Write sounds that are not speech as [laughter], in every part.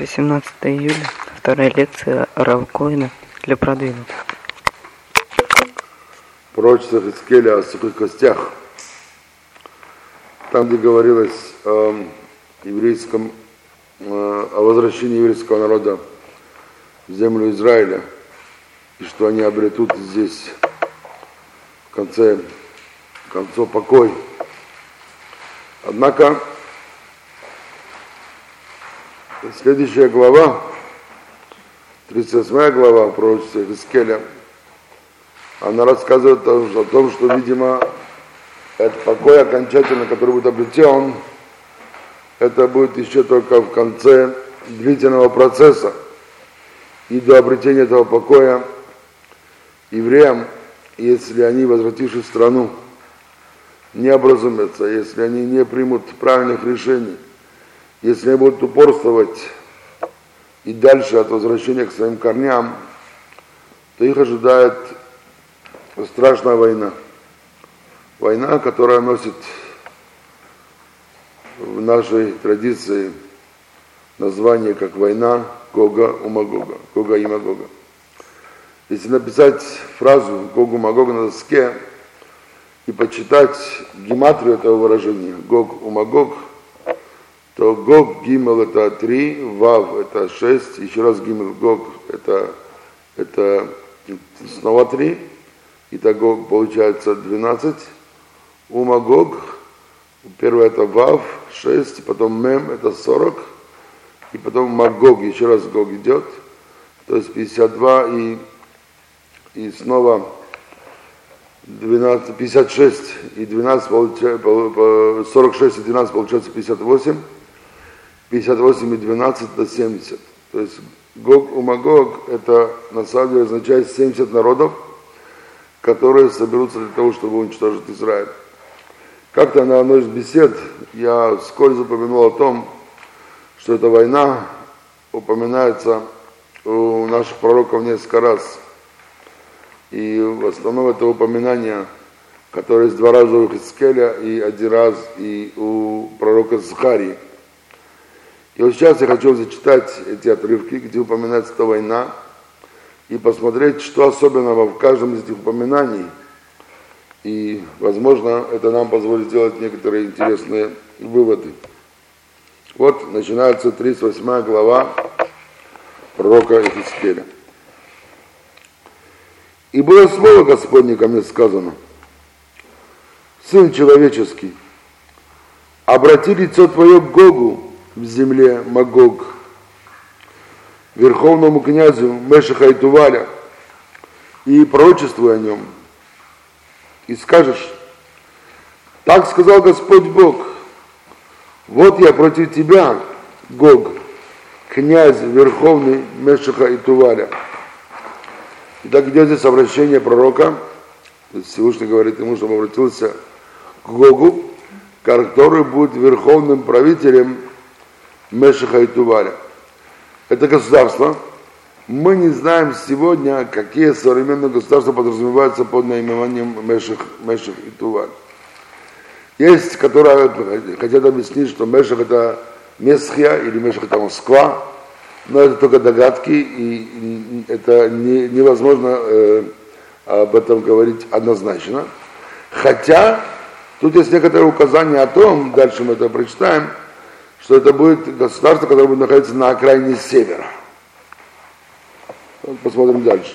18 июля, вторая лекция Равкоина для продвинутых. Пророчество Хискеля о сухих костях. Там, где говорилось о еврейском, э, о возвращении еврейского народа в землю Израиля, и что они обретут здесь в конце, в конце покой. Однако Следующая глава, 38 глава пророчества Хискеля, она рассказывает о том, что, видимо, этот покой окончательно, который будет обретен, это будет еще только в конце длительного процесса. И до обретения этого покоя евреям, если они, возвратившись в страну, не образумятся, если они не примут правильных решений, если они будут упорствовать и дальше от возвращения к своим корням, то их ожидает страшная война. Война, которая носит в нашей традиции название как война Гога у Магога, Гога и Магога. Если написать фразу Гогу Магога на доске и почитать гематрию этого выражения, Гог у Магог – то Гог Гимел это три, Вав это шесть, еще раз Гимел Гог это, это снова три, и так Гог получается двенадцать. Ума Гог, первое это Вав, шесть, потом Мем это сорок, и потом Магог, еще раз Гог идет, то есть 52 и, и снова 12, 56 и 12 получается, 46 и 12 получается 58. 58 и 12 до 70. То есть Гог у Магог это на самом деле означает 70 народов, которые соберутся для того, чтобы уничтожить Израиль. Как-то на одной из бесед я вскользь упомянул о том, что эта война упоминается у наших пророков несколько раз. И в основном это упоминание, которое есть два раза у Хискеля и один раз и у пророка Захарии. И вот сейчас я хочу зачитать эти отрывки, где упоминается эта война, и посмотреть, что особенного в каждом из этих упоминаний. И, возможно, это нам позволит сделать некоторые интересные выводы. Вот начинается 38 глава пророка Ефискеля. И было слово Господне ко мне сказано, Сын человеческий, обрати лицо твое к Гогу, в земле Магог, верховному князю Мешиха и Туваля, и пророчествуй о нем, и скажешь, так сказал Господь Бог, вот я против тебя, Гог, князь верховный Мешиха и Туваля. И так идет здесь обращение пророка, Всевышний говорит ему, чтобы обратился к Гогу, который будет верховным правителем Мешиха и Туваля. Это государство. Мы не знаем сегодня, какие современные государства подразумеваются под наименованием Меших, Меших и Туваль. Есть, которые хотят объяснить, что Меших это Месхия или Меших это Москва, но это только догадки, и это не, невозможно э, об этом говорить однозначно. Хотя тут есть некоторые указания о том, дальше мы это прочитаем, что это будет государство, которое будет находиться на окраине севера. Посмотрим дальше.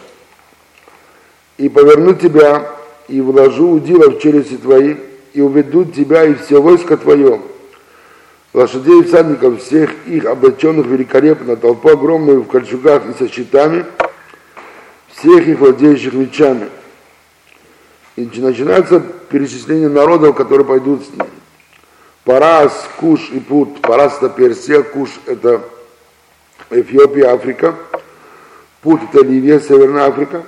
И поверну тебя, и вложу удила в челюсти твои, и уведут тебя и все войско твое, лошадей и всадников, всех их облаченных великолепно, толпу огромную в кольчугах и со щитами, всех их владеющих мечами. И начинается перечисление народов, которые пойдут с ним. Парас, Куш и Пут. Парас это Персия, Куш это Эфиопия, Африка. Пут это Ливия, Северная Африка.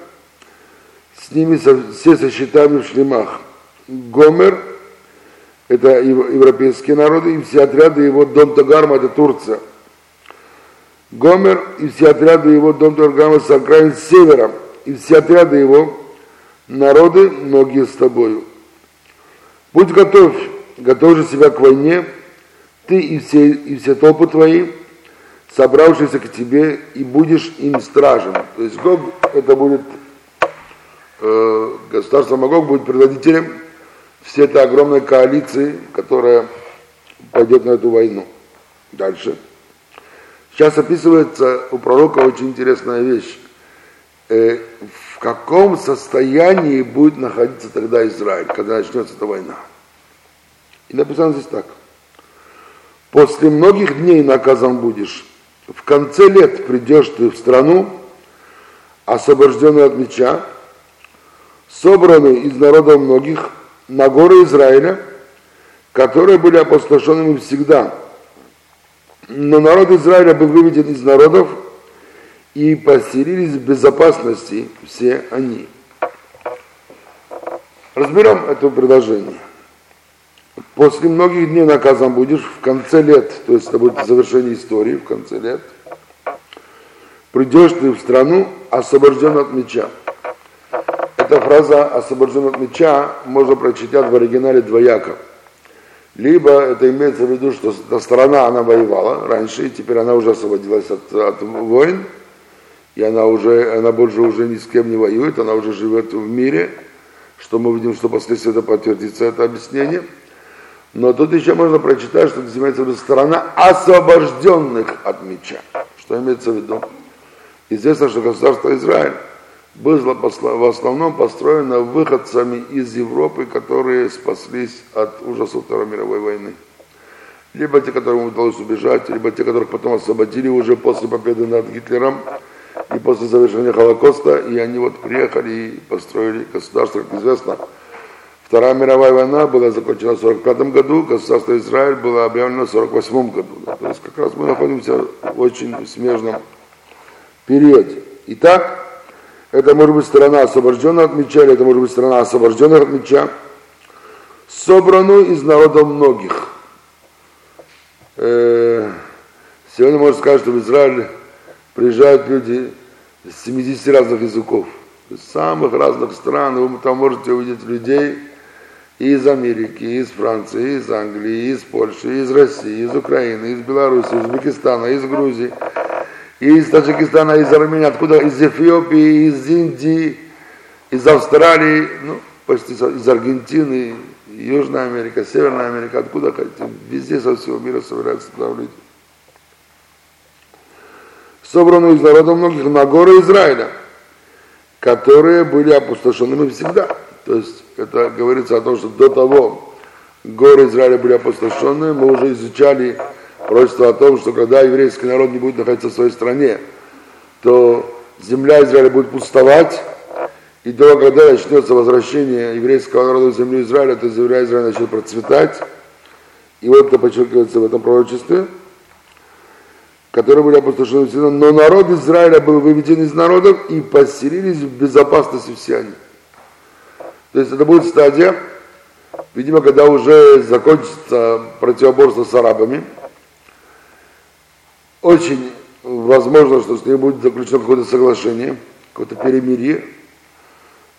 С ними все со щитами в шлемах. Гомер это европейские народы, и все отряды его Дон Тагарма, это Турция. Гомер и все отряды его Дон Тагарма с окраин севера, и все отряды его народы, многие с тобою. Будь готов, готов же себя к войне, ты и все, и все толпы твои, собравшийся к тебе, и будешь им стражем. То есть Гог это будет, э, государство Магог будет предводителем всей этой огромной коалиции, которая пойдет на эту войну. Дальше. Сейчас описывается у пророка очень интересная вещь. Э, в каком состоянии будет находиться тогда Израиль, когда начнется эта война? И написано здесь так. После многих дней наказан будешь. В конце лет придешь ты в страну, освобожденную от меча, собранный из народов многих, на горы Израиля, которые были опустошенными всегда. Но народ Израиля был выведен из народов, и поселились в безопасности все они. Разберем это предложение. После многих дней наказан будешь в конце лет, то есть это будет завершение истории в конце лет, придешь ты в страну, освобожден от меча. Эта фраза «освобожден от меча» можно прочитать в оригинале двояко. Либо это имеется в виду, что эта страна, она воевала раньше, и теперь она уже освободилась от, от войн, и она уже, она больше уже ни с кем не воюет, она уже живет в мире, что мы видим, что последствия это подтвердится, это объяснение – но тут еще можно прочитать, что здесь имеется в виду сторона освобожденных от меча. Что имеется в виду? Известно, что государство Израиль было в основном построено выходцами из Европы, которые спаслись от ужасов Второй мировой войны. Либо те, которым удалось убежать, либо те, которых потом освободили уже после победы над Гитлером и после завершения Холокоста, и они вот приехали и построили государство, как известно, Вторая мировая война была закончена в 1945 году, государство Израиль было объявлено в 1948 году. То есть как раз мы находимся в очень смежном периоде. Итак, это может быть страна освобожденная от меча, или это может быть страна освобожденная от меча, собранную из народов многих. Э, сегодня можно сказать, что в Израиль приезжают люди с 70 разных языков, из самых разных стран, вы там можете увидеть людей, из Америки, из Франции, из Англии, из Польши, из России, из Украины, из Беларуси, из Узбекистана, из Грузии, из Таджикистана, из Армении, откуда, из Эфиопии, из Индии, из Австралии, ну, почти из Аргентины, Южная Америка, Северная Америка, откуда хотите, везде со всего мира собираются туда люди. Собраны из народа многих на горы Израиля, которые были опустошенными всегда. То есть это говорится о том, что до того горы Израиля были опустошены, мы уже изучали пророчество о том, что когда еврейский народ не будет находиться в своей стране, то земля Израиля будет пустовать, и до когда начнется возвращение еврейского народа в землю Израиля, то земля Израиля начнет процветать. И вот это подчеркивается в этом пророчестве, которые были опустошены но народ Израиля был выведен из народов и поселились в безопасности все они. То есть это будет стадия, видимо, когда уже закончится противоборство с арабами. Очень возможно, что с ними будет заключено какое-то соглашение, какое-то перемирие.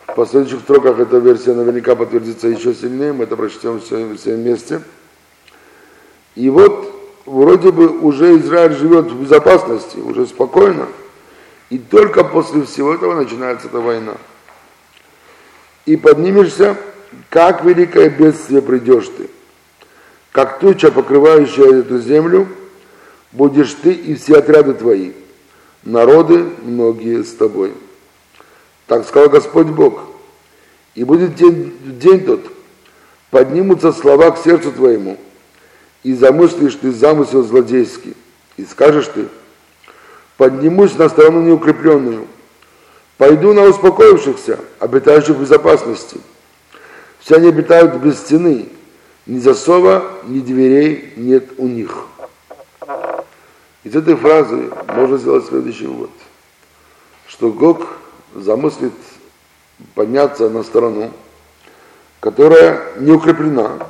В последующих строках эта версия наверняка подтвердится еще сильнее, мы это прочтем все, все вместе. И вот вроде бы уже Израиль живет в безопасности, уже спокойно, и только после всего этого начинается эта война и поднимешься, как великое бедствие придешь ты. Как туча, покрывающая эту землю, будешь ты и все отряды твои, народы многие с тобой. Так сказал Господь Бог. И будет день, день тот, поднимутся слова к сердцу твоему, и замыслишь ты замысел злодейский, и скажешь ты, поднимусь на сторону неукрепленную, Пойду на успокоившихся, обитающих в безопасности. Все они обитают без стены. Ни засова, ни дверей нет у них. Из этой фразы можно сделать следующий вывод, что Гог замыслит подняться на сторону, которая не укреплена,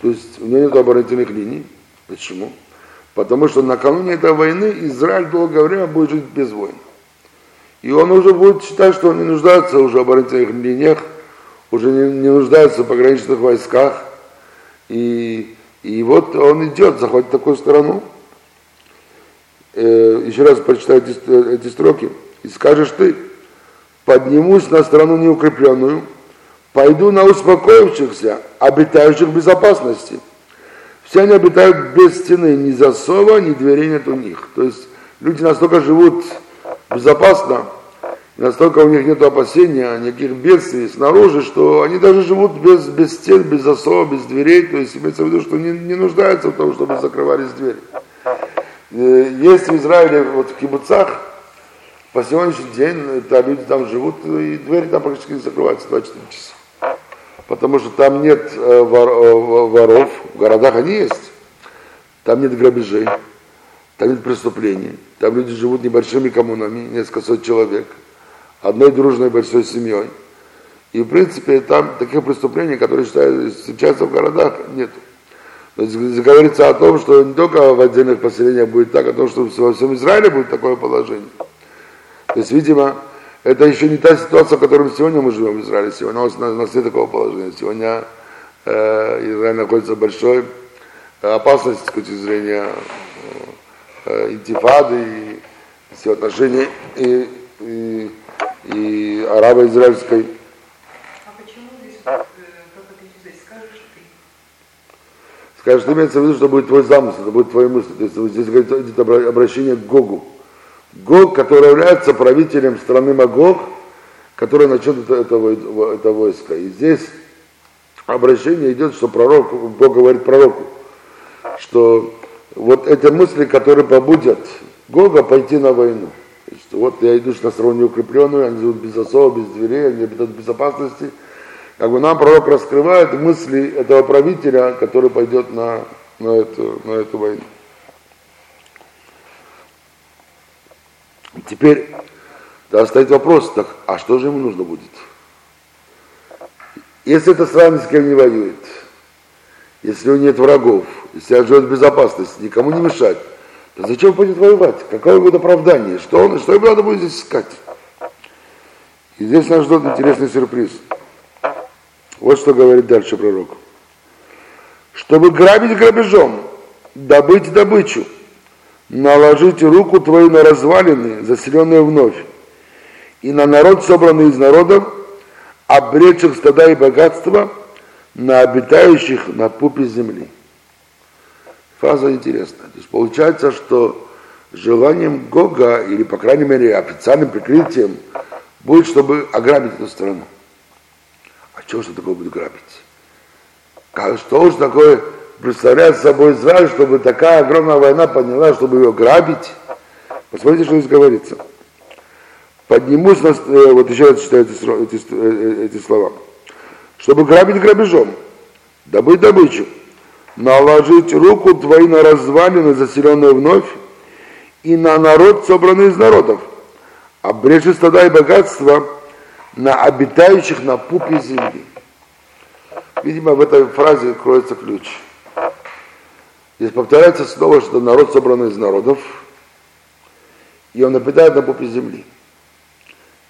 то есть у нее нет оборонительных линий. Почему? Потому что накануне этой войны Израиль долгое время будет жить без войн. И он уже будет считать, что он не нуждается уже в оборонительных линиях, уже не, не нуждается в пограничных войсках. И, и вот он идет, заходит такую страну. Э, еще раз прочитаю эти, эти строки, и скажешь ты, поднимусь на страну неукрепленную, пойду на успокоившихся, обитающих в безопасности. Все они обитают без стены, ни засова, ни дверей нет у них. То есть люди настолько живут безопасно, настолько у них нет опасения, никаких бедствий снаружи, что они даже живут без, без стен, без засова, без дверей, то есть имеется в виду, что не, не нуждаются в том, чтобы закрывались двери. Э, есть в Израиле, вот в кибуцах, по сегодняшний день, это люди там живут, и двери там практически не закрываются 24 часа. Потому что там нет э, вор, э, воров, в городах они есть, там нет грабежей, там нет преступлений, там люди живут небольшими коммунами, несколько сот человек – одной дружной большой семьей. И, в принципе, там таких преступлений, которые считаются, встречаются в городах, нет. Говорится о том, что не только в отдельных поселениях будет так, а то, что во всем Израиле будет такое положение. То есть, видимо, это еще не та ситуация, в которой сегодня мы живем в Израиле. Сегодня у нас, нет такого положения. Сегодня э, Израиль находится в большой э, опасности с точки зрения интифады и все отношения и, и и арабо-израильской. А почему здесь, э, как это здесь, скажешь ты? Скажешь, что имеется в виду, что будет твой замысел, это будет твои мысли. То есть вот здесь идет обращение к Гогу. Гог, который является правителем страны Магог, который начнет это, это, это войско. И здесь обращение идет, что пророк, Бог говорит пророку, что вот эти мысли, которые побудят Гога пойти на войну что вот я иду на страну неукрепленную, они живут без засова, без дверей, они обитают в безопасности. Как бы нам пророк раскрывает мысли этого правителя, который пойдет на, на, эту, на эту войну. Теперь да, стоит вопрос, так, а что же ему нужно будет? Если эта страна ни с кем не воюет, если у него нет врагов, он живет в безопасности, никому не мешать, то зачем будет воевать? Какое будет оправдание? Что, он, что ему надо будет здесь искать? И здесь нас ждет интересный сюрприз. Вот что говорит дальше пророк. Чтобы грабить грабежом, добыть добычу, наложить руку твою на развалины, заселенные вновь, и на народ, собранный из народов, обречь их стада и богатства на обитающих на пупе земли. Фраза интересная. То есть получается, что желанием Гога, или, по крайней мере, официальным прикрытием, будет, чтобы ограбить эту страну. А что же такое будет грабить? Как, что же такое представляет собой Израиль, чтобы такая огромная война подняла, чтобы ее грабить? Посмотрите, что здесь говорится. Поднимусь, на, э, вот еще раз читаю эти, эти, э, эти слова. Чтобы грабить грабежом, добыть добычу, наложить руку твою на развалины, заселенные вновь, и на народ, собранный из народов, обрежи стада и богатства на обитающих на пупе земли. Видимо, в этой фразе кроется ключ. Здесь повторяется снова, что народ собран из народов, и он обитает на пупе земли.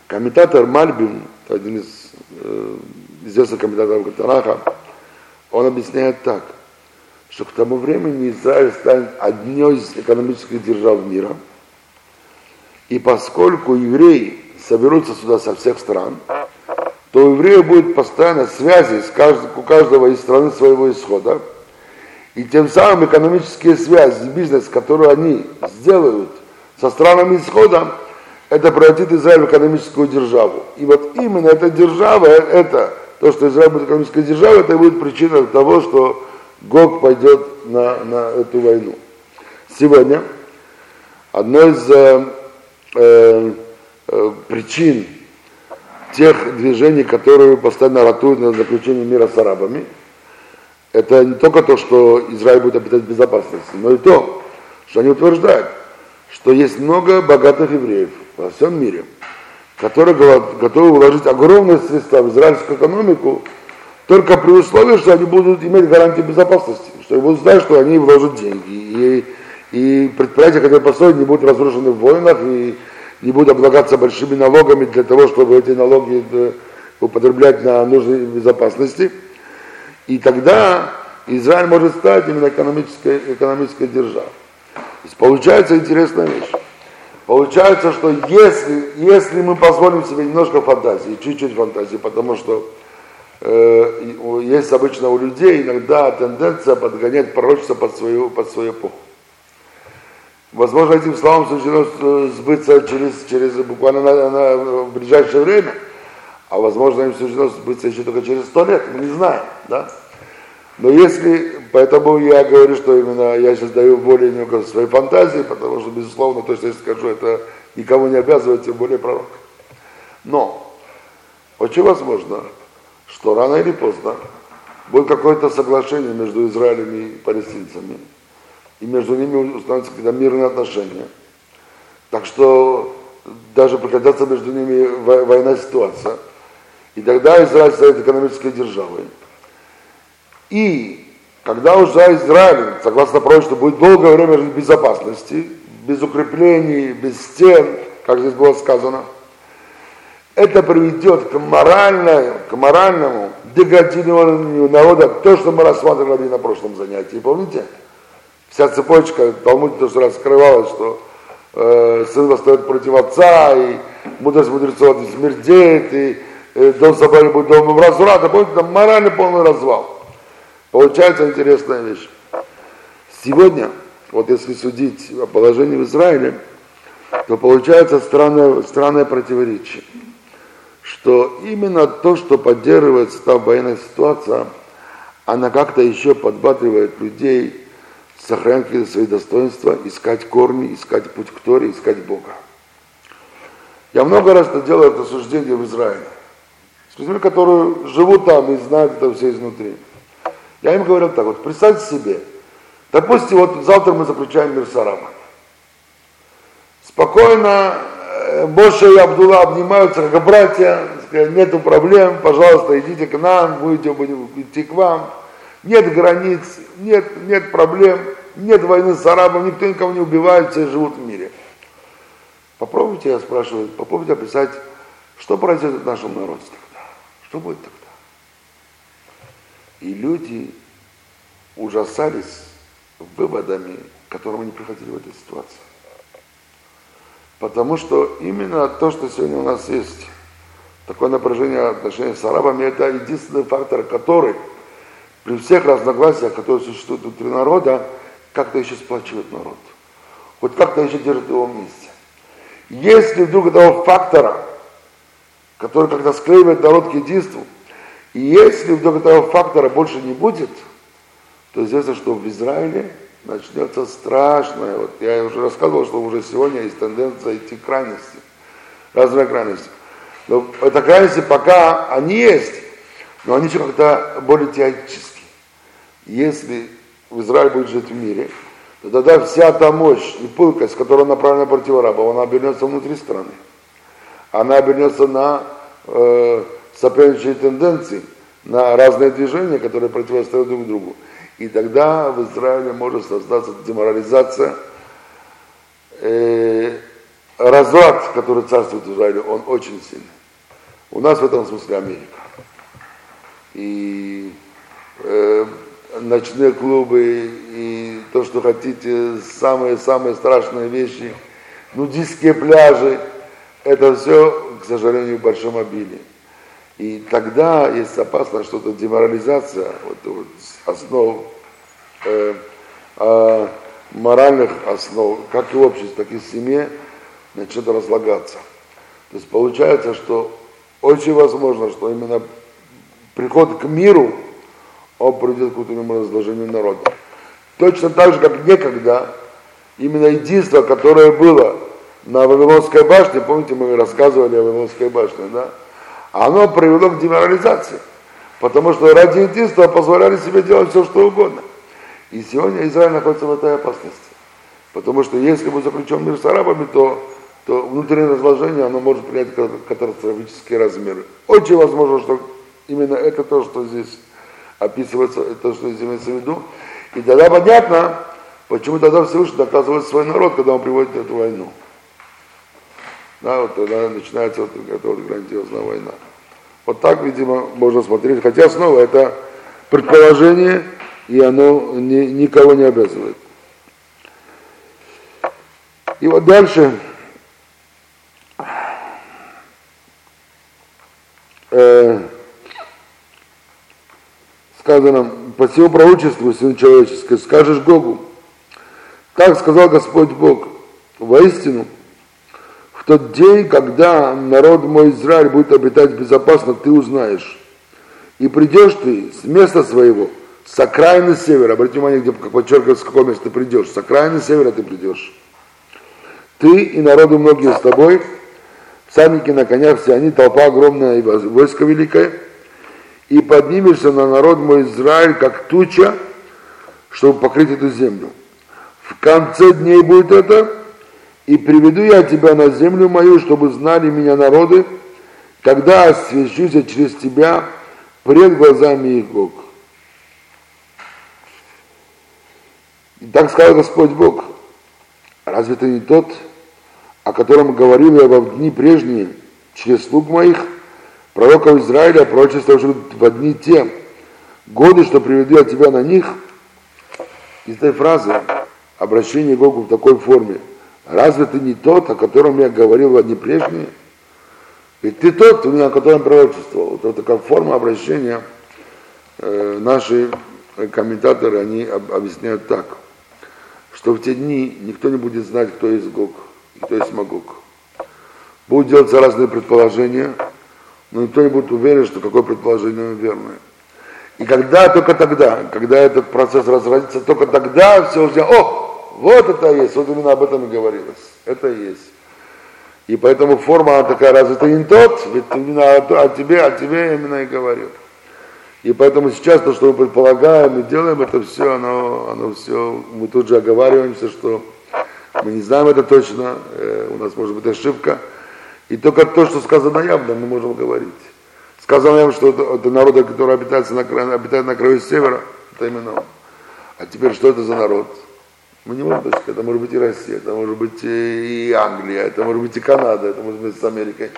Комментатор Мальбим, один из э, известных комментаторов Танаха, он объясняет так – что к тому времени Израиль станет одной из экономических держав мира. И поскольку евреи соберутся сюда со всех стран, то у евреев будет постоянно связи с каждым, у каждого из страны своего исхода. И тем самым экономические связи, бизнес, который они сделают со странами исхода, это превратит Израиль в экономическую державу. И вот именно эта держава, это, то, что Израиль будет экономической державой, это будет причиной того, что Гог пойдет на, на эту войну. Сегодня одной из э, э, э, причин тех движений, которые постоянно ратуют на заключение мира с арабами, это не только то, что Израиль будет обитать в безопасности, но и то, что они утверждают, что есть много богатых евреев во всем мире, которые готовы вложить огромные средства в израильскую экономику, только при условии, что они будут иметь гарантию безопасности, что они будут знать, что они вложат деньги. И, и предприятия, которые построят, не будут разрушены в войнах и не будут облагаться большими налогами для того, чтобы эти налоги э, употреблять на нужды безопасности. И тогда Израиль может стать именно экономической, экономической державой. Получается интересная вещь, Получается, что если, если мы позволим себе немножко фантазии, чуть-чуть фантазии, потому что есть обычно у людей иногда тенденция подгонять пророчество под свою, под свою эпоху. Возможно, этим словам суждено сбыться через, через буквально на, на, в ближайшее время, а возможно, им суждено сбыться еще только через сто лет, мы не знаем, да? Но если, поэтому я говорю, что именно я сейчас даю более немного своей фантазии, потому что, безусловно, то, что я скажу, это никому не обязывает, тем более пророк. Но очень возможно, что рано или поздно будет какое-то соглашение между Израилем и палестинцами, и между ними установятся какие-то мирные отношения. Так что даже прекратятся между ними война ситуация. И тогда Израиль станет экономической державой. И когда уже Израиль, согласно пророчеству, будет долгое время в безопасности, без укреплений, без стен, как здесь было сказано, это приведет к, моральной, к моральному деградированию народа, то, что мы рассматривали на прошлом занятии. Помните? Вся цепочка, Талмуд то, что раскрывалось, что э, сын восстает против отца, и мудрость мудрецов смердеет, и э, дом собрали будет домом разврата. Помните, там моральный полный развал. Получается интересная вещь. Сегодня, вот если судить о положении в Израиле, то получается странное, странное противоречие, что именно то, что поддерживается там военная ситуация, она как-то еще подбатривает людей сохранять какие-то свои достоинства, искать корни, искать путь к Торе, искать Бога. Я много раз это делаю это суждение в Израиле. С людьми, которые живут там и знают это все изнутри. Я им говорил так, вот представьте себе, допустим, вот завтра мы заключаем мир с арабами. Спокойно Э, и Абдулла обнимаются как братья, нету проблем, пожалуйста, идите к нам, будете идти к вам. Нет границ, нет, нет проблем, нет войны с арабом, никто никого не убивает, все живут в мире. Попробуйте, я спрашиваю, попробуйте описать, что произойдет в нашем народе тогда. Что будет тогда? И люди ужасались выводами, к которым они приходили в этой ситуации. Потому что именно то, что сегодня у нас есть, такое напряжение отношений с арабами, это единственный фактор, который при всех разногласиях, которые существуют внутри народа, как-то еще сплачивает народ. Хоть как-то еще держит его вместе. Если вдруг этого фактора, который когда склеивает народ к единству, если вдруг этого фактора больше не будет, то известно, что в Израиле начнется страшное. Вот я уже рассказывал, что уже сегодня есть тенденция идти к крайности, разные крайности. Но это крайности пока они есть, но они еще как-то более теоретические. Если в Израиль будет жить в мире, то тогда вся та мощь и пылкость, которая направлена против арабов, она обернется внутри страны. Она обернется на э, соперничающие тенденции, на разные движения, которые противостоят друг другу. И тогда в Израиле может создаться деморализация, э, разврат, который царствует в Израиле, он очень сильный. У нас в этом смысле Америка. И э, ночные клубы, и то, что хотите, самые-самые страшные вещи, нудистские пляжи, это все, к сожалению, в большом обилии. И тогда есть опасность, что эта деморализация вот, вот, основ, э, э, моральных основ, как и в обществе, так и в семье, начнет разлагаться. То есть получается, что очень возможно, что именно приход к миру, он приведет к внутреннему разложению народа. Точно так же, как некогда, именно единство, которое было на Вавилонской башне, помните, мы рассказывали о Вавилонской башне, да? оно привело к деморализации. Потому что ради единства позволяли себе делать все, что угодно. И сегодня Израиль находится в этой опасности. Потому что если мы заключен мир с арабами, то, то внутреннее разложение оно может принять катастрофические размеры. Очень возможно, что именно это то, что здесь описывается, это то, что здесь имеется в виду. И тогда понятно, почему тогда Всевышний доказывает свой народ, когда он приводит эту войну. Да, вот тогда начинается вот эта вот грандиозная война. Вот так, видимо, можно смотреть. Хотя снова это предположение, и оно ни, никого не обязывает. И вот дальше э, сказано, по всему пророчеству, Сын человеческое, скажешь Богу, так сказал Господь Бог, воистину – тот день, когда народ мой Израиль будет обитать безопасно, ты узнаешь. И придешь ты с места своего, с окраины севера, обратите внимание, где, подчеркивается, с какого места ты придешь, с окраины севера ты придешь. Ты и народы многие с тобой, всадники на конях все они, толпа огромная и войско великое, и поднимешься на народ мой Израиль, как туча, чтобы покрыть эту землю. В конце дней будет это, и приведу я тебя на землю мою, чтобы знали меня народы, тогда освящусь я через тебя пред глазами их Бог. И так сказал Господь Бог, разве ты не тот, о котором говорил я во дни прежние через слуг моих, пророков Израиля, пророчествовавших в дни те, годы, что приведу я тебя на них, из этой фразы обращение Богу в такой форме. Разве ты не тот, о котором я говорил в дни прежние? Ведь ты тот, о котором пророчествовал. Вот такая форма обращения э, наши комментаторы, они объясняют так – что в те дни никто не будет знать, кто есть Гог и кто есть Магог. Будут делаться разные предположения, но никто не будет уверен, что какое предположение верное. И когда, только тогда, когда этот процесс разразится, только тогда все уже, о, вот это есть, вот именно об этом и говорилось. Это есть. И поэтому форма она такая, разве ты не тот? Ведь именно о тебе, о тебе именно и говорю. И поэтому сейчас то, что мы предполагаем и делаем, это все, оно, оно все, мы тут же оговариваемся, что мы не знаем это точно, э, у нас может быть ошибка. И только то, что сказано явно, мы можем говорить. Сказано явно, что это, это народы, которые обитают на, краю, обитают на краю севера, это именно он. А теперь что это за народ? Мы не можем сказать, это может быть и Россия, это может быть и Англия, это может быть и Канада, это может быть с Америкой.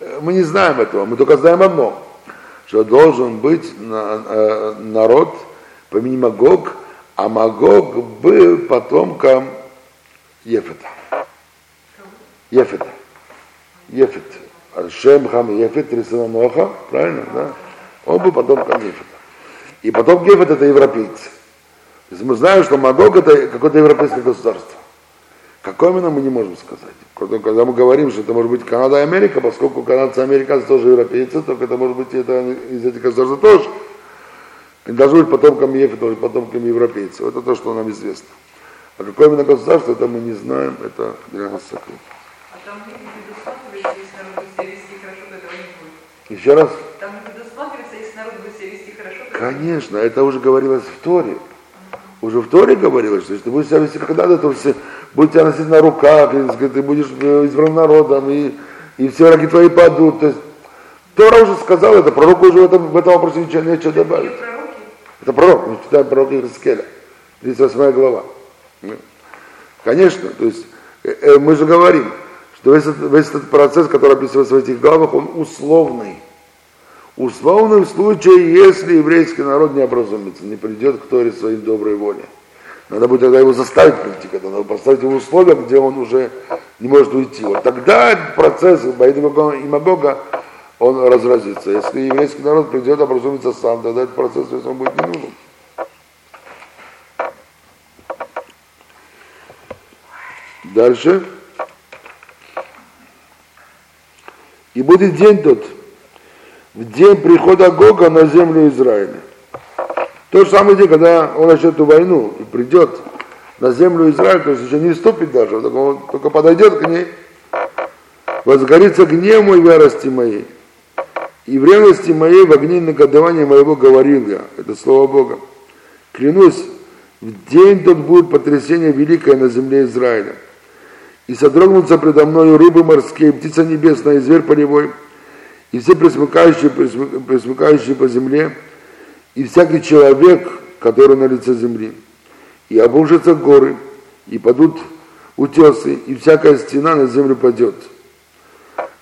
Э, мы не знаем этого, мы только знаем одно – что должен быть э, народ по имени Магог, а Магог был потомком Ефета. Ефета. Ефет. Шем Хам Ефет, Рисана Ноха, правильно, да? Он был потомком Ефета. И потом Ефет это европейцы. То есть мы знаем, что Магог это какое-то европейское государство. Какое именно мы не можем сказать. Когда мы говорим, что это может быть Канада и Америка, поскольку канадцы и американцы тоже европейцы, только это может быть это из этих государств тоже. И должны быть потомками тоже потомками европейцев. Это то, что нам известно. А какое именно государство, это мы не знаем, это для нас секрет. А там не предусматривается, если народ будет себя вести хорошо, то этого не будет. Еще раз? Там не предусматривается, если народ будет себя вести хорошо, то Конечно, это уже говорилось в Торе. Уже в Торе говорилось, что если ты будешь себя вести как надо, то все будут тебя носить на руках, и, ты будешь э, избран народом, и, и все враги твои падут. То есть, Тора уже сказал это, пророк уже в этом, в этом вопросе ничего, нечего добавить. это пророк, мы читаем пророк Ирскеля, 38 глава. Конечно, то есть э, э, мы же говорим, что весь этот, весь этот процесс, который описывается в этих главах, он условный. В случае, если еврейский народ не образумится, не придет к Торе своей доброй воле. Надо будет тогда его заставить прийти к надо поставить его условия, где он уже не может уйти. Вот тогда процесс Баида и Магога, он разразится. Если еврейский народ придет, образумится сам, тогда этот процесс он будет не нужен. Дальше. И будет день тот, в день прихода Гога на землю Израиля. Тот же самый день, когда он начнет эту войну и придет на землю Израиля, то есть еще не ступит даже, он только подойдет к ней, возгорится гнев мой ярости моей, и в ревности моей в огне негодования моего говорил я, это слово Бога. Клянусь, в день тот будет потрясение великое на земле Израиля. И содрогнутся предо мною рыбы морские, птица небесная и зверь полевой, и все присмыкающие, присмыкающие по земле, и всякий человек, который на лице земли. И обрушатся горы, и падут утесы, и всякая стена на землю падет.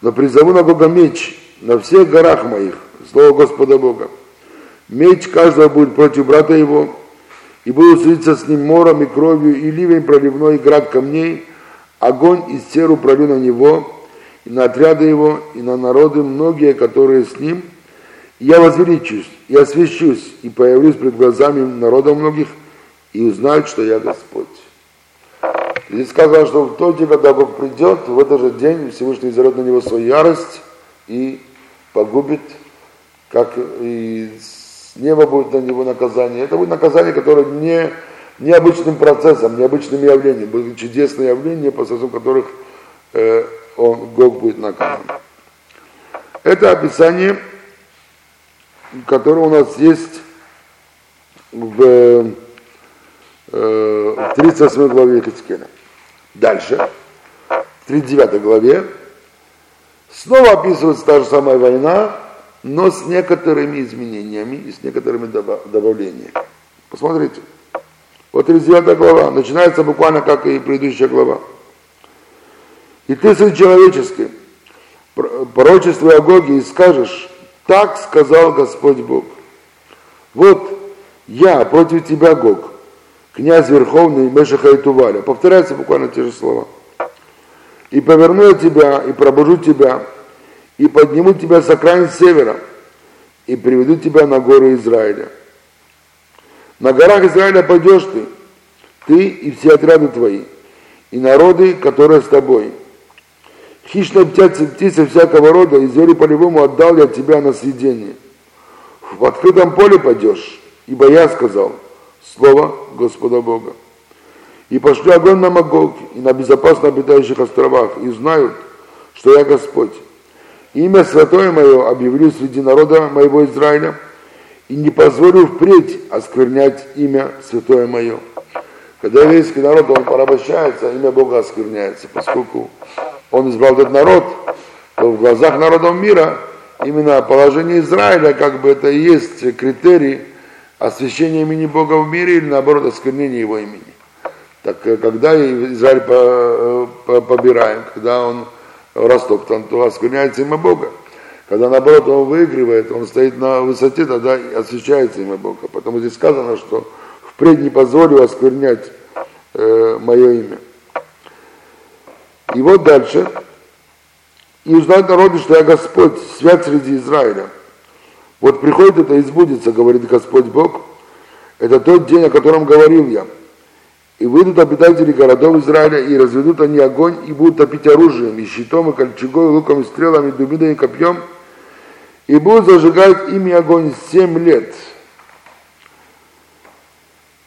Но призову на Бога меч на всех горах моих, слово Господа Бога. Меч каждого будет против брата его, и буду судиться с ним мором и кровью, и ливень проливной, и град камней, огонь и серу пролю на него, и на отряды его, и на народы многие, которые с ним, Я возвеличусь, и освящусь, и появлюсь пред глазами народов многих, и узнают, что я Господь. Здесь сказано, что в тот день, когда Бог придет, в этот же день Всевышний изорет на него свою ярость и погубит, как и с неба будет на него наказание. Это будет наказание, которое не необычным процессом, необычным явлением, будет чудесное явление, посредством которых э, он, Гог будет наказан. Это описание, которое у нас есть в, э, в 38 главе Ехискеля. Дальше, в 39 главе, снова описывается та же самая война, но с некоторыми изменениями и с некоторыми добавлениями. Посмотрите. Вот 39 глава, начинается буквально как и предыдущая глава. И ты, сын человеческий, пророчествуй о Гоге и скажешь, так сказал Господь Бог. Вот я против тебя, Гог, князь Верховный Мешаха и Туваля. Повторяются буквально те же слова. И поверну я тебя, и пробужу тебя, и подниму тебя с окраин севера, и приведу тебя на горы Израиля. На горах Израиля пойдешь ты, ты и все отряды твои, и народы, которые с тобой. Хищная птица, птица всякого рода, и звери по-любому отдал я тебя на съедение. В открытом поле пойдешь, ибо я сказал, слово Господа Бога. И пошлю огонь на Магог и на безопасно обитающих островах, и знают, что я Господь. Имя святое мое объявлю среди народа моего Израиля, и не позволю впредь осквернять имя святое мое. Когда еврейский народ, он порабощается, имя Бога оскверняется, поскольку он избрал этот народ, то в глазах народов мира именно положение Израиля, как бы это и есть критерий освящения имени Бога в мире или наоборот осквернения его имени. Так э, когда Израиль э, побираем, когда он растоптан, то оскверняется имя Бога. Когда наоборот он выигрывает, он стоит на высоте, тогда освещается имя Бога. Потому здесь сказано, что впредь не позволю осквернять э, мое имя. И вот дальше. И узнают народы, что я Господь, свят среди Израиля. Вот приходит это и сбудется, говорит Господь Бог. Это тот день, о котором говорил я. И выйдут обитатели городов Израиля, и разведут они огонь, и будут топить оружием, и щитом, и кольчугой, и луком, и стрелами, и дубиной, и копьем, и будут зажигать ими огонь семь лет.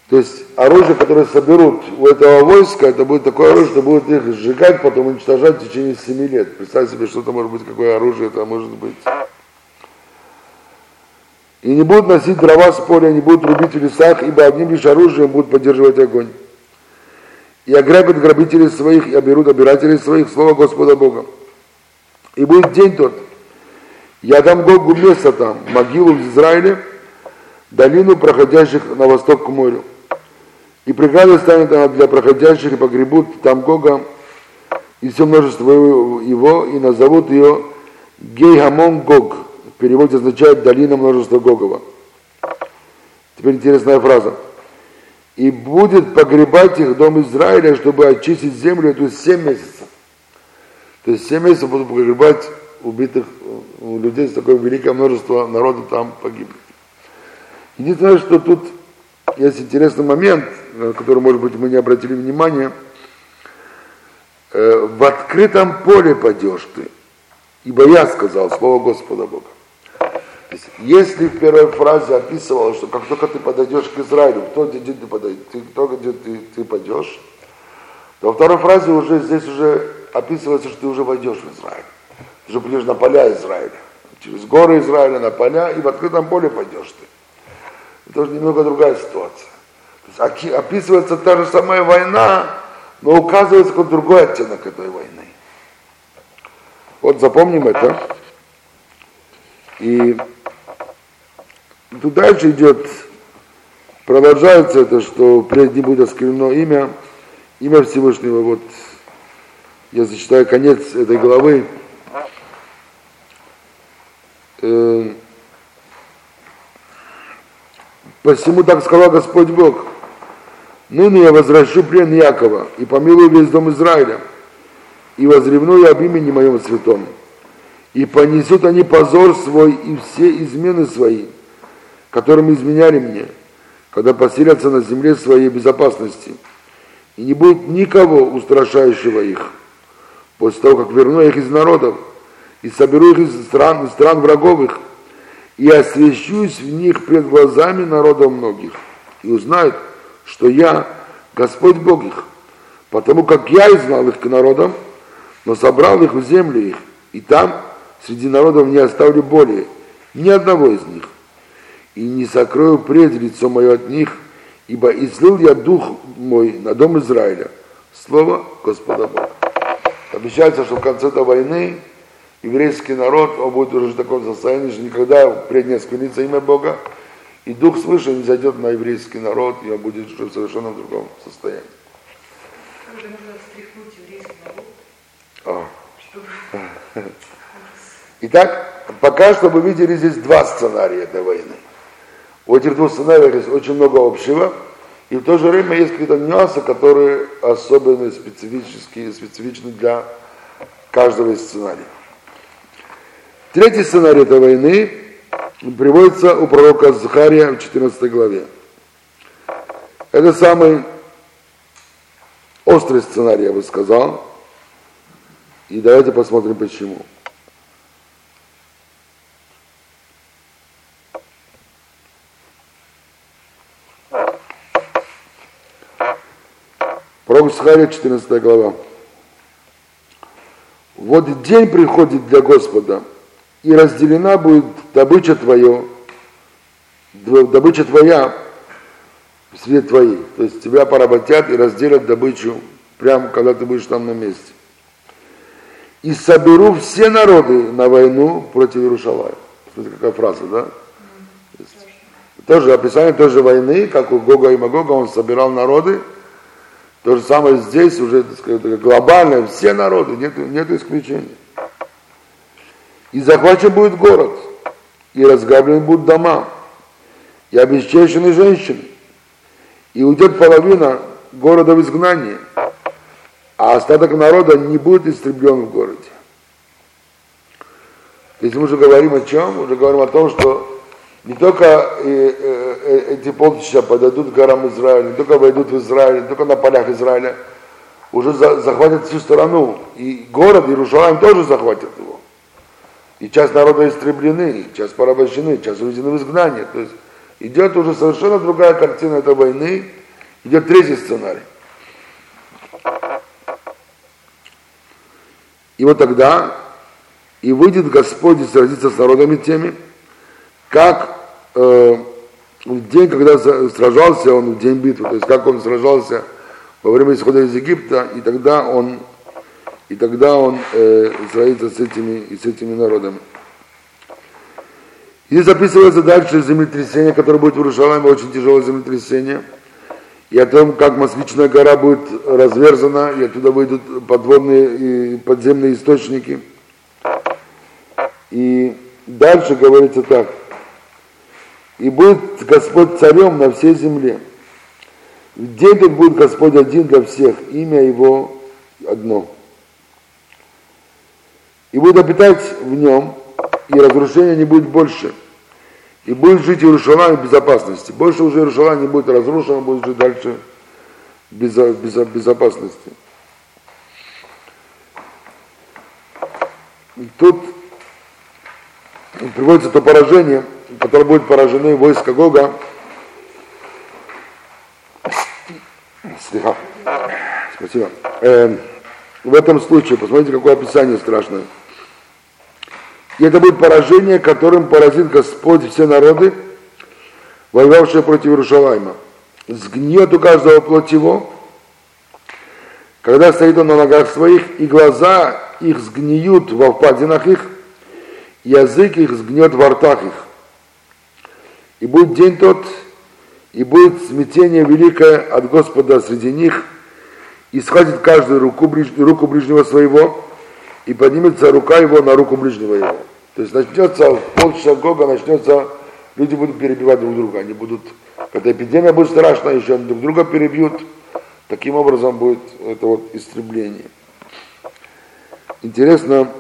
То есть оружие, которое соберут у этого войска, это будет такое оружие, что будут их сжигать, потом уничтожать в течение семи лет. Представьте себе, что это может быть, какое оружие это может быть. И не будут носить дрова с поля, не будут рубить в лесах, ибо одним лишь оружием будут поддерживать огонь. И ограбят грабителей своих, и оберут обирателей своих, слово Господа Бога. И будет день тот, я дам Гогу место там, могилу в Израиле, долину проходящих на восток к морю. И преграда станет она для проходящих, и погребут там Гога и все множество его, и назовут ее Гейхамон Гог. В переводе означает долина множества Гогова. Теперь интересная фраза. И будет погребать их дом Израиля, чтобы очистить землю, есть 7 месяцев. То есть 7 месяцев будут погребать убитых людей, такое великое множество народа там погибнет. Единственное, что тут есть интересный момент, на который, может быть, мы не обратили внимания. Э, в открытом поле пойдешь ты, ибо я сказал слово Господа Бога. если в первой фразе описывалось, что как только ты подойдешь к Израилю, кто где ты подойдешь, ты, только где ты, ты пойдешь, то во второй фразе уже здесь уже описывается, что ты уже войдешь в Израиль. Ты уже будешь на поля Израиля. Через горы Израиля на поля и в открытом поле пойдешь ты. Это уже немного другая ситуация. То есть описывается та же самая война, но указывается какой-то другой оттенок этой войны. Вот запомним это. И тут дальше идет, продолжается это, что прежде будет осквернено имя, имя Всевышнего. Вот я зачитаю конец этой главы. Э, Посему так сказал Господь Бог, ныне я возвращу плен Якова и помилую весь дом Израиля, и возревну я об имени моем святом. И понесут они позор свой и все измены свои, которыми изменяли мне, когда поселятся на земле своей безопасности. И не будет никого устрашающего их, после того, как верну их из народов, и соберу их из стран, из стран врагов их, и освящусь в них пред глазами народов многих, и узнают, что я Господь Бог их, потому как я изгнал их к народам, но собрал их в землю их, и там среди народов не оставлю более ни одного из них, и не сокрою пред лицо мое от них, ибо излил я дух мой на дом Израиля. Слово Господа Бога. Обещается, что в конце этой войны еврейский народ, он будет уже в таком состоянии, что никогда пред не осквернится имя Бога, и дух свыше не зайдет на еврейский народ, и он будет в совершенно другом состоянии. А. [laughs] Итак, пока что мы видели здесь два сценария этой войны. У этих двух сценариев есть очень много общего, и в то же время есть какие-то нюансы, которые особенно специфические, специфичны для каждого из сценариев. Третий сценарий этой войны приводится у пророка Захария в 14 главе. Это самый острый сценарий, я бы сказал. И давайте посмотрим почему. Пророк Захария, 14 глава. Вот день приходит для Господа, и разделена будет добыча твоя, добыча твоя в свет твоей. То есть тебя поработят и разделят добычу прямо когда ты будешь там на месте. И соберу все народы на войну против Иерушалая. Смотрите, какая фраза, да? Тоже описание той же войны, как у Гога и Магога, он собирал народы. То же самое здесь, уже так сказать, глобально, все народы, нет, нет исключений. И захвачен будет город, и разграблены будут дома, и обесчещены женщины, и уйдет половина города в изгнание, а остаток народа не будет истреблен в городе. Если мы уже говорим о чем? Уже говорим о том, что не только э, э, э, эти полчища подойдут к горам Израиля, не только войдут в Израиль, не только на полях Израиля, уже за, захватят всю страну. И город Иерушалаем тоже захватят его. И часть народа истреблены, и часть порабощены, часть увезены в изгнание. То есть идет уже совершенно другая картина этой войны, идет третий сценарий. И вот тогда и выйдет Господь и сразится с народами теми, как э, в день, когда сражался он, в день битвы, то есть как он сражался во время исхода из Египта, и тогда он, и тогда он э, сразится с этими, и с этими народами. Здесь записывается дальше землетрясение, которое будет в Иерусалиме, очень тяжелое землетрясение, и о том, как Москвичная гора будет разверзана, и оттуда выйдут подводные и подземные источники. И дальше говорится так – и будет Господь царем на всей земле. В день будет Господь один для всех, имя Его одно. И будет обитать в нем, и разрушения не будет больше. И будет жить Иерушалайм в безопасности. Больше уже Иерушалайм не будет разрушен, будет жить дальше без, без, безопасности. И тут приводится то поражение – которым будут поражены войска Гога. Спасибо. Э, в этом случае, посмотрите, какое описание страшное. И это будет поражение, которым поразит Господь все народы, воевавшие против Иерушалайма. Сгниет у каждого плоть его, когда стоит он на ногах своих, и глаза их сгниют во впадинах их, язык их сгнет во ртах их. И будет день тот, и будет смятение великое от Господа среди них, и схватит каждую руку, руку ближнего своего, и поднимется рука его на руку ближнего его. То есть начнется полчаса Гога, начнется, люди будут перебивать друг друга, они будут, когда эпидемия будет страшная, еще друг друга перебьют, таким образом будет это вот истребление. Интересно,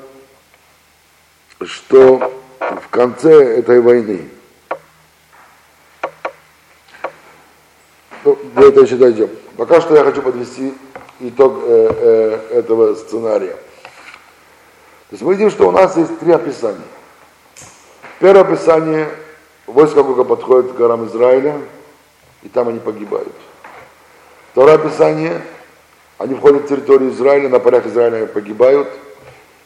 что в конце этой войны, ну, до этого еще дойдем. Пока что я хочу подвести итог э, э, этого сценария. То есть мы видим, что у нас есть три описания. Первое описание, войска Гога подходят к горам Израиля, и там они погибают. Второе описание, они входят в территорию Израиля, на полях Израиля погибают,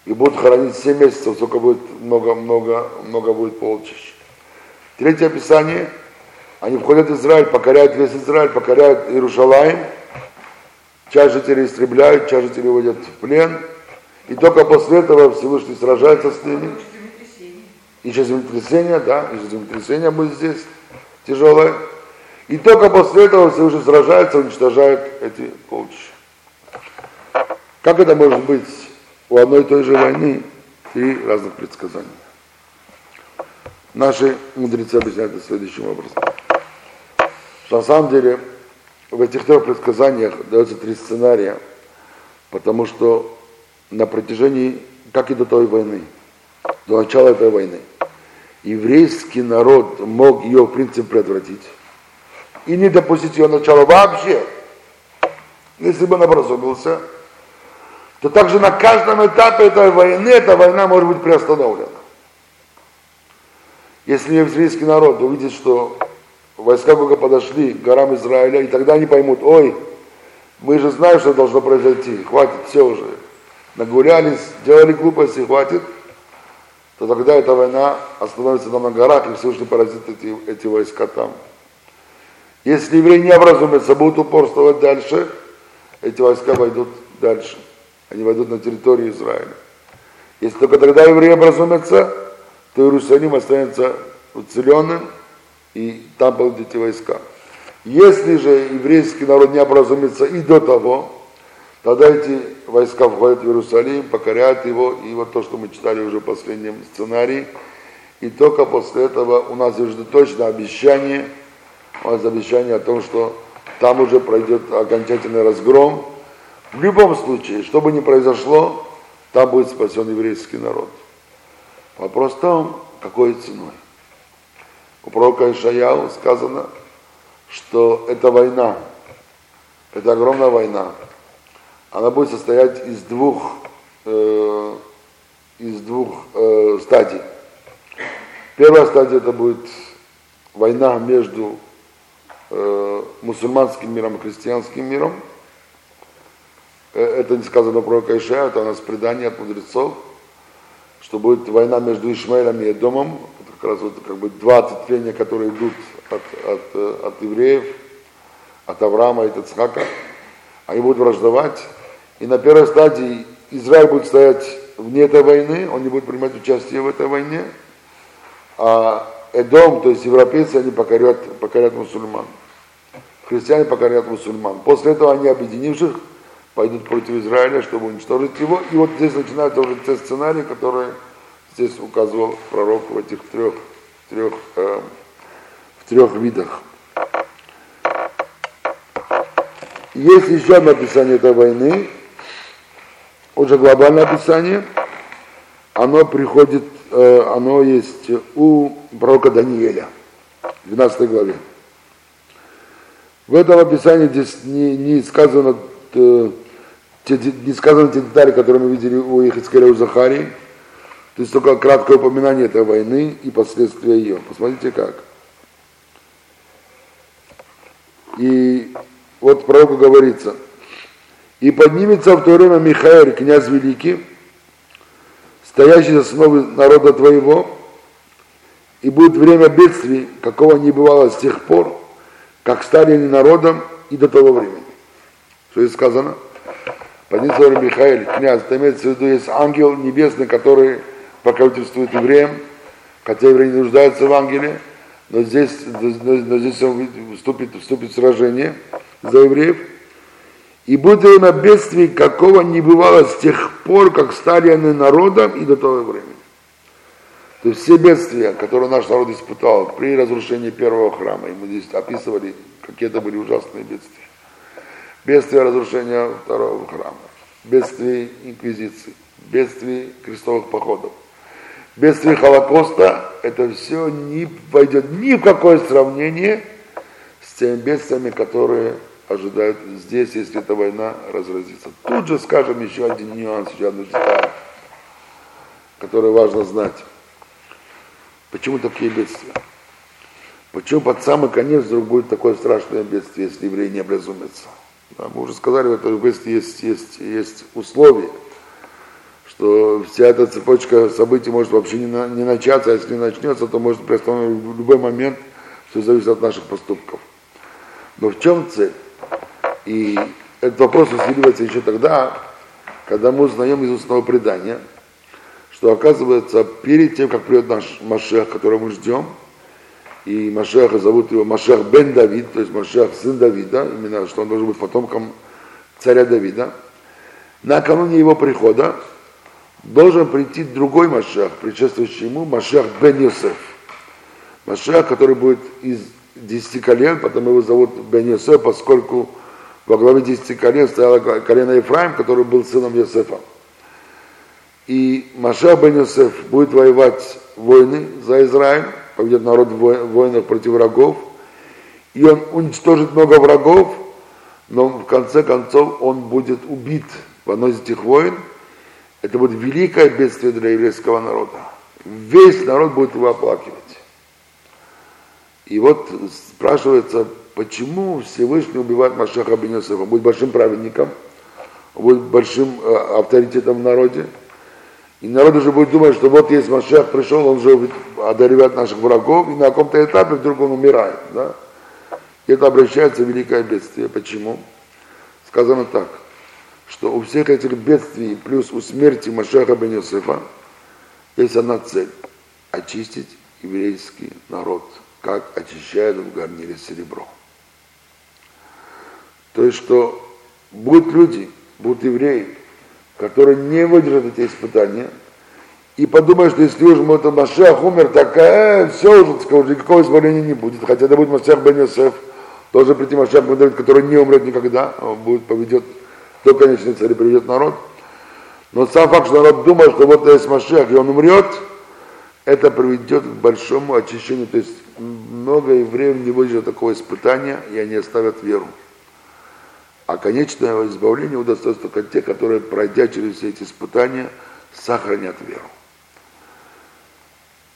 и будут хоронить 7 месяцев, сколько будет много, много, много будет полчищ. Третье описание, они входят в Израиль, покоряют весь Израиль, покоряют Иерушалаем, часть жителей истребляют, часть жителей уводят в плен, и только после этого Всевышний сражается с ними. И сейчас землетрясение, да, сейчас землетрясение будет здесь тяжелое. И только после этого Всевышний сражается, уничтожает эти полчища. Как это может быть у одной и той же войны три разных предсказания? Наши мудрецы объясняют это следующим образом. Что на самом деле в этих трех предсказаниях дается три сценария, потому что на протяжении, как и до той войны, до начала этой войны, еврейский народ мог ее, в принципе, предотвратить и не допустить ее начала вообще. Если бы он образумился, то также на каждом этапе этой войны эта война может быть приостановлена. Если еврейский народ увидит, что войска Бога подошли к горам Израиля, и тогда они поймут, ой, мы же знаем, что должно произойти, хватит, все уже. Нагулялись, делали глупости, хватит, то тогда эта война остановится там на горах, и Всевышний поразит эти, эти войска там. Если евреи не образумятся, будут упорствовать дальше, эти войска войдут дальше. Они войдут на территорию Израиля. Если только тогда евреи образумятся, то Иерусалим останется уцеленным, и там будут эти войска. Если же еврейский народ не образумится и до того, тогда эти войска входят в Иерусалим, покоряют его, и вот то, что мы читали уже в последнем сценарии, и только после этого у нас есть точно обещание, у нас обещание о том, что там уже пройдет окончательный разгром. В любом случае, что бы ни произошло, там будет спасен еврейский народ. Вопрос в том, какой ценой. У пророка Ишаяу сказано, что эта война, это огромная война, она будет состоять из двух, э, из двух э, стадий. Первая стадия это будет война между э, мусульманским миром и христианским миром. Э, это не сказано про Кайша, это у нас предание от мудрецов, что будет война между Ишмаилем и Эдомом, как раз вот как бы два ответвления, которые идут от, от, э, от евреев, от Авраама и от Ицхака, они будут враждовать. И на первой стадии Израиль будет стоять вне этой войны, он не будет принимать участие в этой войне, а Эдом, то есть европейцы, они покорят, покорят мусульман. Христиане покорят мусульман. После этого они, объединивших, пойдут против Израиля, чтобы уничтожить его. И вот здесь начинаются уже те сценарии, которые здесь указывал пророк в этих трех, трех, э, в трех видах. Есть еще одно описание этой войны, уже глобальное описание. Оно приходит, э, оно есть у пророка Даниэля, в 12 главе. В этом описании здесь не, не сказано э, те, не сказаны те детали, которые мы видели у Ехицкеля у Захарии, то есть только краткое упоминание этой войны и последствия ее. Посмотрите как. И вот пророку говорится, и поднимется в то время Михаил, князь великий, стоящий за основы народа твоего, и будет время бедствий, какого не бывало с тех пор, как стали они народом и до того времени. Что здесь сказано? Поднимется Михаил, князь, это имеется в виду, есть ангел небесный, который покровительствует евреям, хотя евреи не нуждаются в ангеле, но здесь, но здесь он вступит, вступит в сражение за евреев. И будет время бедствий, какого не бывало с тех пор, как стали они народом и до того времени. То есть все бедствия, которые наш народ испытал при разрушении первого храма, и мы здесь описывали, какие это были ужасные бедствия. Бедствия разрушения второго храма, бедствия инквизиции, бедствия крестовых походов, Бедствие Холокоста, это все не пойдет ни в какое сравнение с теми бедствиями, которые ожидают здесь, если эта война разразится. Тут же скажем еще один нюанс, еще одну деталь, которую важно знать. Почему такие бедствия? Почему под самый конец вдруг будет такое страшное бедствие, если евреи не образумятся? Да, мы уже сказали, в этом бедствии есть, есть, есть условия, что вся эта цепочка событий может вообще не, на, не начаться, а если не начнется, то может приостановить в любой момент, все зависит от наших поступков. Но в чем цель? И этот вопрос усиливается еще тогда, когда мы узнаем из устного предания, что оказывается перед тем, как придет наш Машех, которого мы ждем, и Машеха зовут его Машех бен Давид, то есть Машех сын Давида, именно что он должен быть потомком царя Давида, накануне его прихода должен прийти другой Машех, предшествующий ему, Машех бен Йосеф. Машех, который будет из десяти колен, потом его зовут бен Йосеф, поскольку во главе десяти колен стояло колено Ефраим, который был сыном Йосефа. И Маша бен Йосеф будет воевать войны за Израиль, поведет народ в войнах против врагов, и он уничтожит много врагов, но в конце концов он будет убит в одной из этих войн. Это будет великое бедствие для еврейского народа. Весь народ будет его оплакивать. И вот спрашивается, почему Всевышний убивает Машаха бен Он будет большим праведником, будет большим э, авторитетом в народе. И народ уже будет думать, что вот есть Машах пришел, он же одаривает наших врагов, и на каком-то этапе вдруг он умирает. Да? И это обращается в великое бедствие. Почему? Сказано так, что у всех этих бедствий плюс у смерти Машаха бен есть одна цель – очистить еврейский народ, как очищают в гарнире серебро. То есть, что будут люди, будут евреи, которые не выдержат эти испытания и подумают, что если уже это Машех умер, так э, все уже, уже никакого избавления не будет. Хотя это будет Машех бен Йосеф, должен прийти Машех бен Давид, который не умрет никогда, он будет, поведет до конечной цели, приведет народ. Но сам факт, что народ думает, что вот есть Машех, и он умрет, это приведет к большому очищению. То есть много евреев не выдержат такого испытания, и они оставят веру. А конечное избавление удостоится только те, которые, пройдя через все эти испытания, сохранят веру.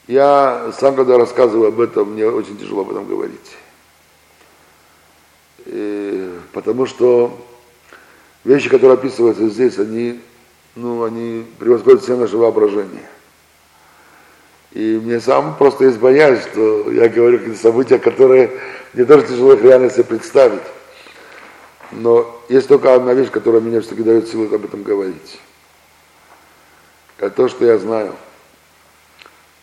Я сам, когда рассказываю об этом, мне очень тяжело об этом говорить. И, потому что вещи, которые описываются здесь, они, ну, они превосходят все наше воображение. И мне сам просто есть боязнь, что я говорю какие-то события, которые мне тоже тяжело их реально себе представить. Но есть только одна вещь, которая меня все-таки дает силу об этом говорить. Это то, что я знаю.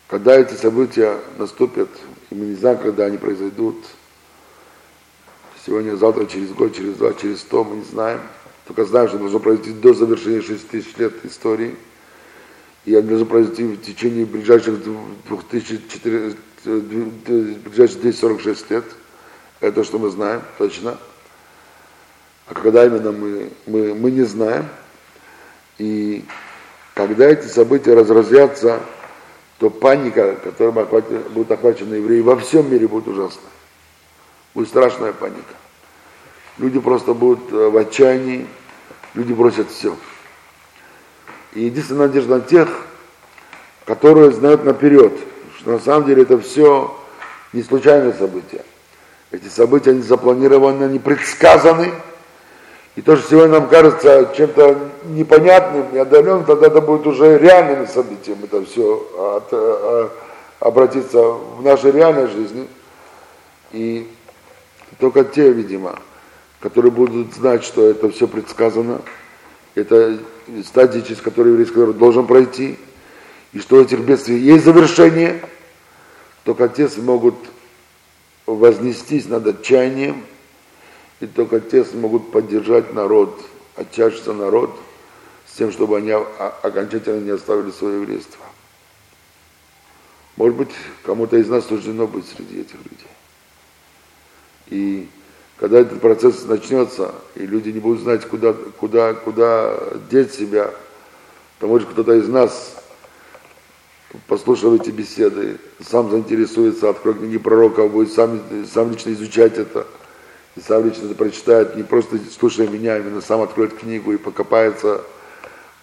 Когда эти события наступят, и мы не знаем, когда они произойдут, сегодня, завтра, через год, через два, через сто, мы не знаем. Только знаем, что должно произойти до завершения 6 тысяч лет истории. И это должно произойти в течение ближайших 2004, ближайших 246 лет. Это то, что мы знаем точно. А когда именно мы, мы, мы не знаем. И когда эти события разразятся, то паника, которым охватит, будут охвачены евреи во всем мире, будет ужасная. Будет страшная паника. Люди просто будут э, в отчаянии, люди бросят все. И единственная надежда на тех, которые знают наперед, что на самом деле это все не случайные события. Эти события, они запланированы, они предсказаны, и то, что сегодня нам кажется чем-то непонятным и отдаленным, тогда это будет уже реальным событием, это все от, а, обратиться в нашей реальной жизни. И только те, видимо, которые будут знать, что это все предсказано, это стадии, через которые еврейский народ должен пройти, и что этих бедствий есть завершение, только отец могут вознестись над отчаянием – и только те смогут поддержать народ, отчашется народ, с тем, чтобы они окончательно не оставили свое еврейство. Может быть, кому-то из нас суждено быть среди этих людей. И когда этот процесс начнется, и люди не будут знать, куда, куда, куда деть себя, то может кто-то из нас послушав эти беседы, сам заинтересуется, откроет книги пророка, будет сам, сам лично изучать это, и сам лично это прочитает, не просто слушая меня, а именно сам откроет книгу и покопается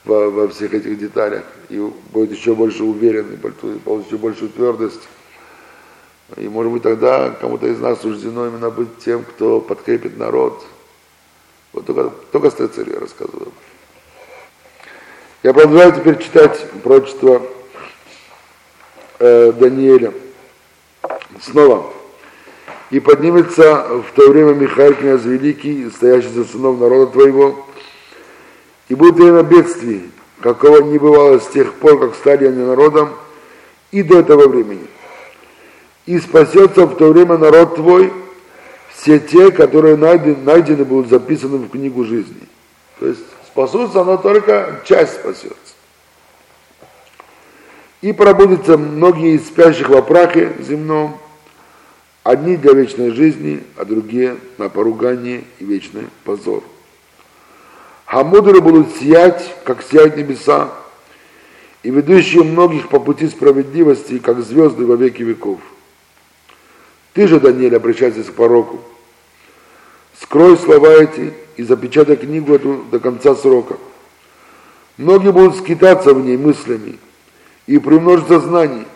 во, во всех этих деталях, и будет еще больше уверен, и получит еще большую твердость. И может быть тогда кому-то из нас суждено именно быть тем, кто подкрепит народ. Вот только, только с этой целью я рассказываю. Я продолжаю теперь читать прочество э, Даниэля. Снова. И поднимется в то время Михаил, князь великий, стоящий за сынов народа твоего, и будет время бедствий, какого не бывало с тех пор, как стали они народом, и до этого времени. И спасется в то время народ твой, все те, которые найдены, найдены будут записаны в книгу жизни. То есть спасутся, но только часть спасется. И пробудятся многие из спящих во прахе земном, одни для вечной жизни, а другие на поругание и вечный позор. А мудрые будут сиять, как сияют небеса, и ведущие многих по пути справедливости, как звезды во веки веков. Ты же, Даниэль, обращайся к пророку. Скрой слова эти и запечатай книгу эту до конца срока. Многие будут скитаться в ней мыслями и примножится знаний.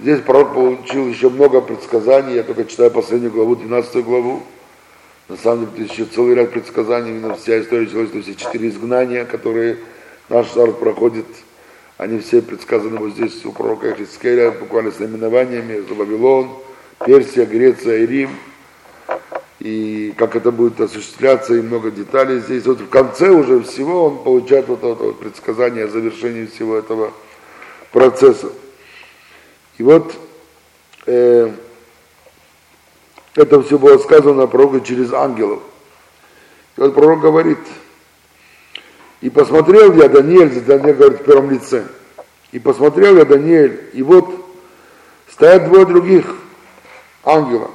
Здесь пророк получил еще много предсказаний, я только читаю последнюю главу, 12 главу. На самом деле, еще целый ряд предсказаний, именно вся история человечества, все четыре изгнания, которые наш народ проходит, они все предсказаны вот здесь у пророка Хискеля, буквально с наименованиями, за Вавилон, Персия, Греция и Рим, и как это будет осуществляться, и много деталей здесь. Вот в конце уже всего он получает вот это вот предсказание о завершении всего этого процесса. И вот э, это все было сказано пророку через ангелов. И вот пророк говорит, и посмотрел я Даниэль, Даниэль говорит в первом лице, и посмотрел я Даниэль, и вот стоят двое других ангелов.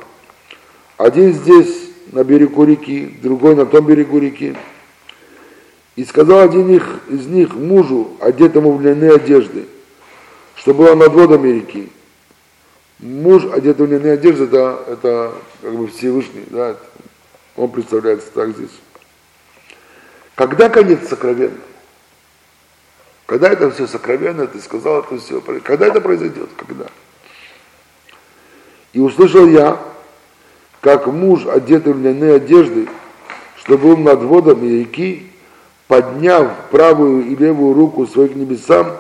Один здесь на берегу реки, другой на том берегу реки. И сказал один из них мужу, одетому в льняные одежды, что было над водами реки, Муж, одетый в льняные одежды, это, это как бы Всевышний, да, он представляется так здесь. Когда конец сокровенно? Когда это все сокровенно, ты сказал это все, когда это произойдет, когда? И услышал я, как муж, одетый в льняные одежды, что был над водами реки, подняв правую и левую руку свою к небесам,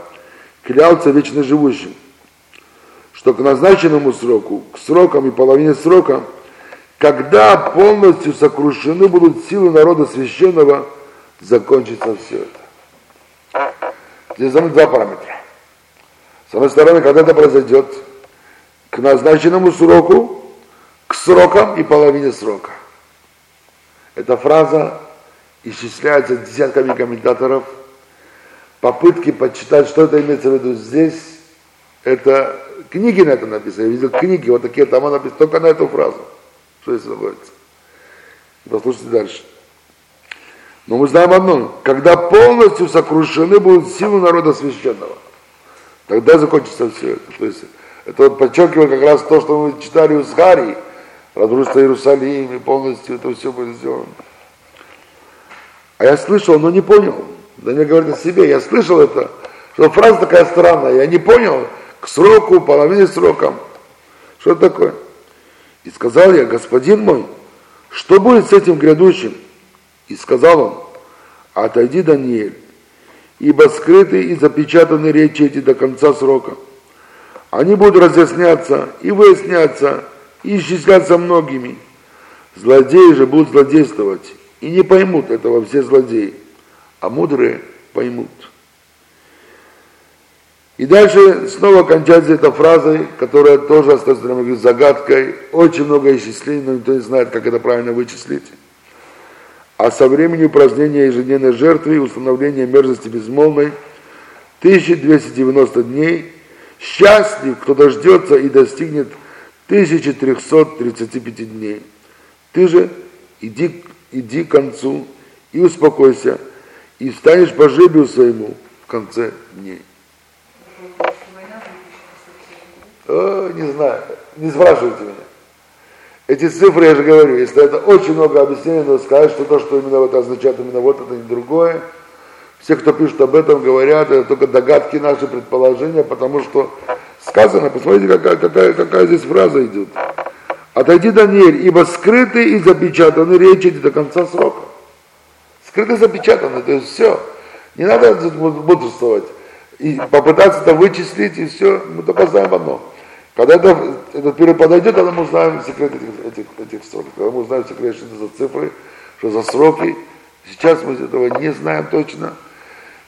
клялся вечно живущим что к назначенному сроку, к срокам и половине срока, когда полностью сокрушены будут силы народа священного, закончится все это. Здесь за два параметра. С одной стороны, когда это произойдет, к назначенному сроку, к срокам и половине срока. Эта фраза исчисляется десятками комментаторов. Попытки почитать, что это имеется в виду здесь, это Книги на это написаны. Я видел книги, вот такие тома написаны только на эту фразу. Что здесь находится. Послушайте дальше. Но мы знаем одно, когда полностью сокрушены будут силы народа священного, тогда закончится все это. То есть это вот подчеркивает как раз то, что мы читали у Схарии, разрушится Иерусалим, и полностью это все будет сделано. А я слышал, но не понял. Да не говорит о себе, я слышал это, что фраза такая странная, я не понял, к сроку, половине срока. Что такое? И сказал я, господин мой, что будет с этим грядущим? И сказал он, отойди, Даниэль, ибо скрыты и запечатаны речи эти до конца срока. Они будут разъясняться и выясняться, и исчисляться многими. Злодеи же будут злодействовать, и не поймут этого все злодеи, а мудрые поймут. И дальше снова кончается эта фраза, которая тоже остается загадкой. Очень много исчислений, но никто не знает, как это правильно вычислить а со времени упразднения ежедневной жертвы и установления мерзости безмолвной 1290 дней, счастлив, кто дождется и достигнет 1335 дней. Ты же иди, иди к концу и успокойся, и станешь по жребию своему в конце дней. О, э, не знаю, не спрашивайте меня. Эти цифры, я же говорю, если это очень много объяснений, но сказать, что то, что именно это означает, именно вот это, не другое. Все, кто пишет об этом, говорят, это только догадки наши, предположения, потому что сказано, посмотрите, какая, какая, какая здесь фраза идет. Отойди, Даниэль, ибо скрыты и запечатаны речи до конца срока. Скрыты и запечатаны, то есть все. Не надо бодрствовать и попытаться это вычислить, и все, мы только знаем одно. Когда это, этот период подойдет, тогда мы узнаем секрет этих, этих, этих сроков. Когда мы узнаем секрет, что это за цифры, что за сроки. Сейчас мы этого не знаем точно.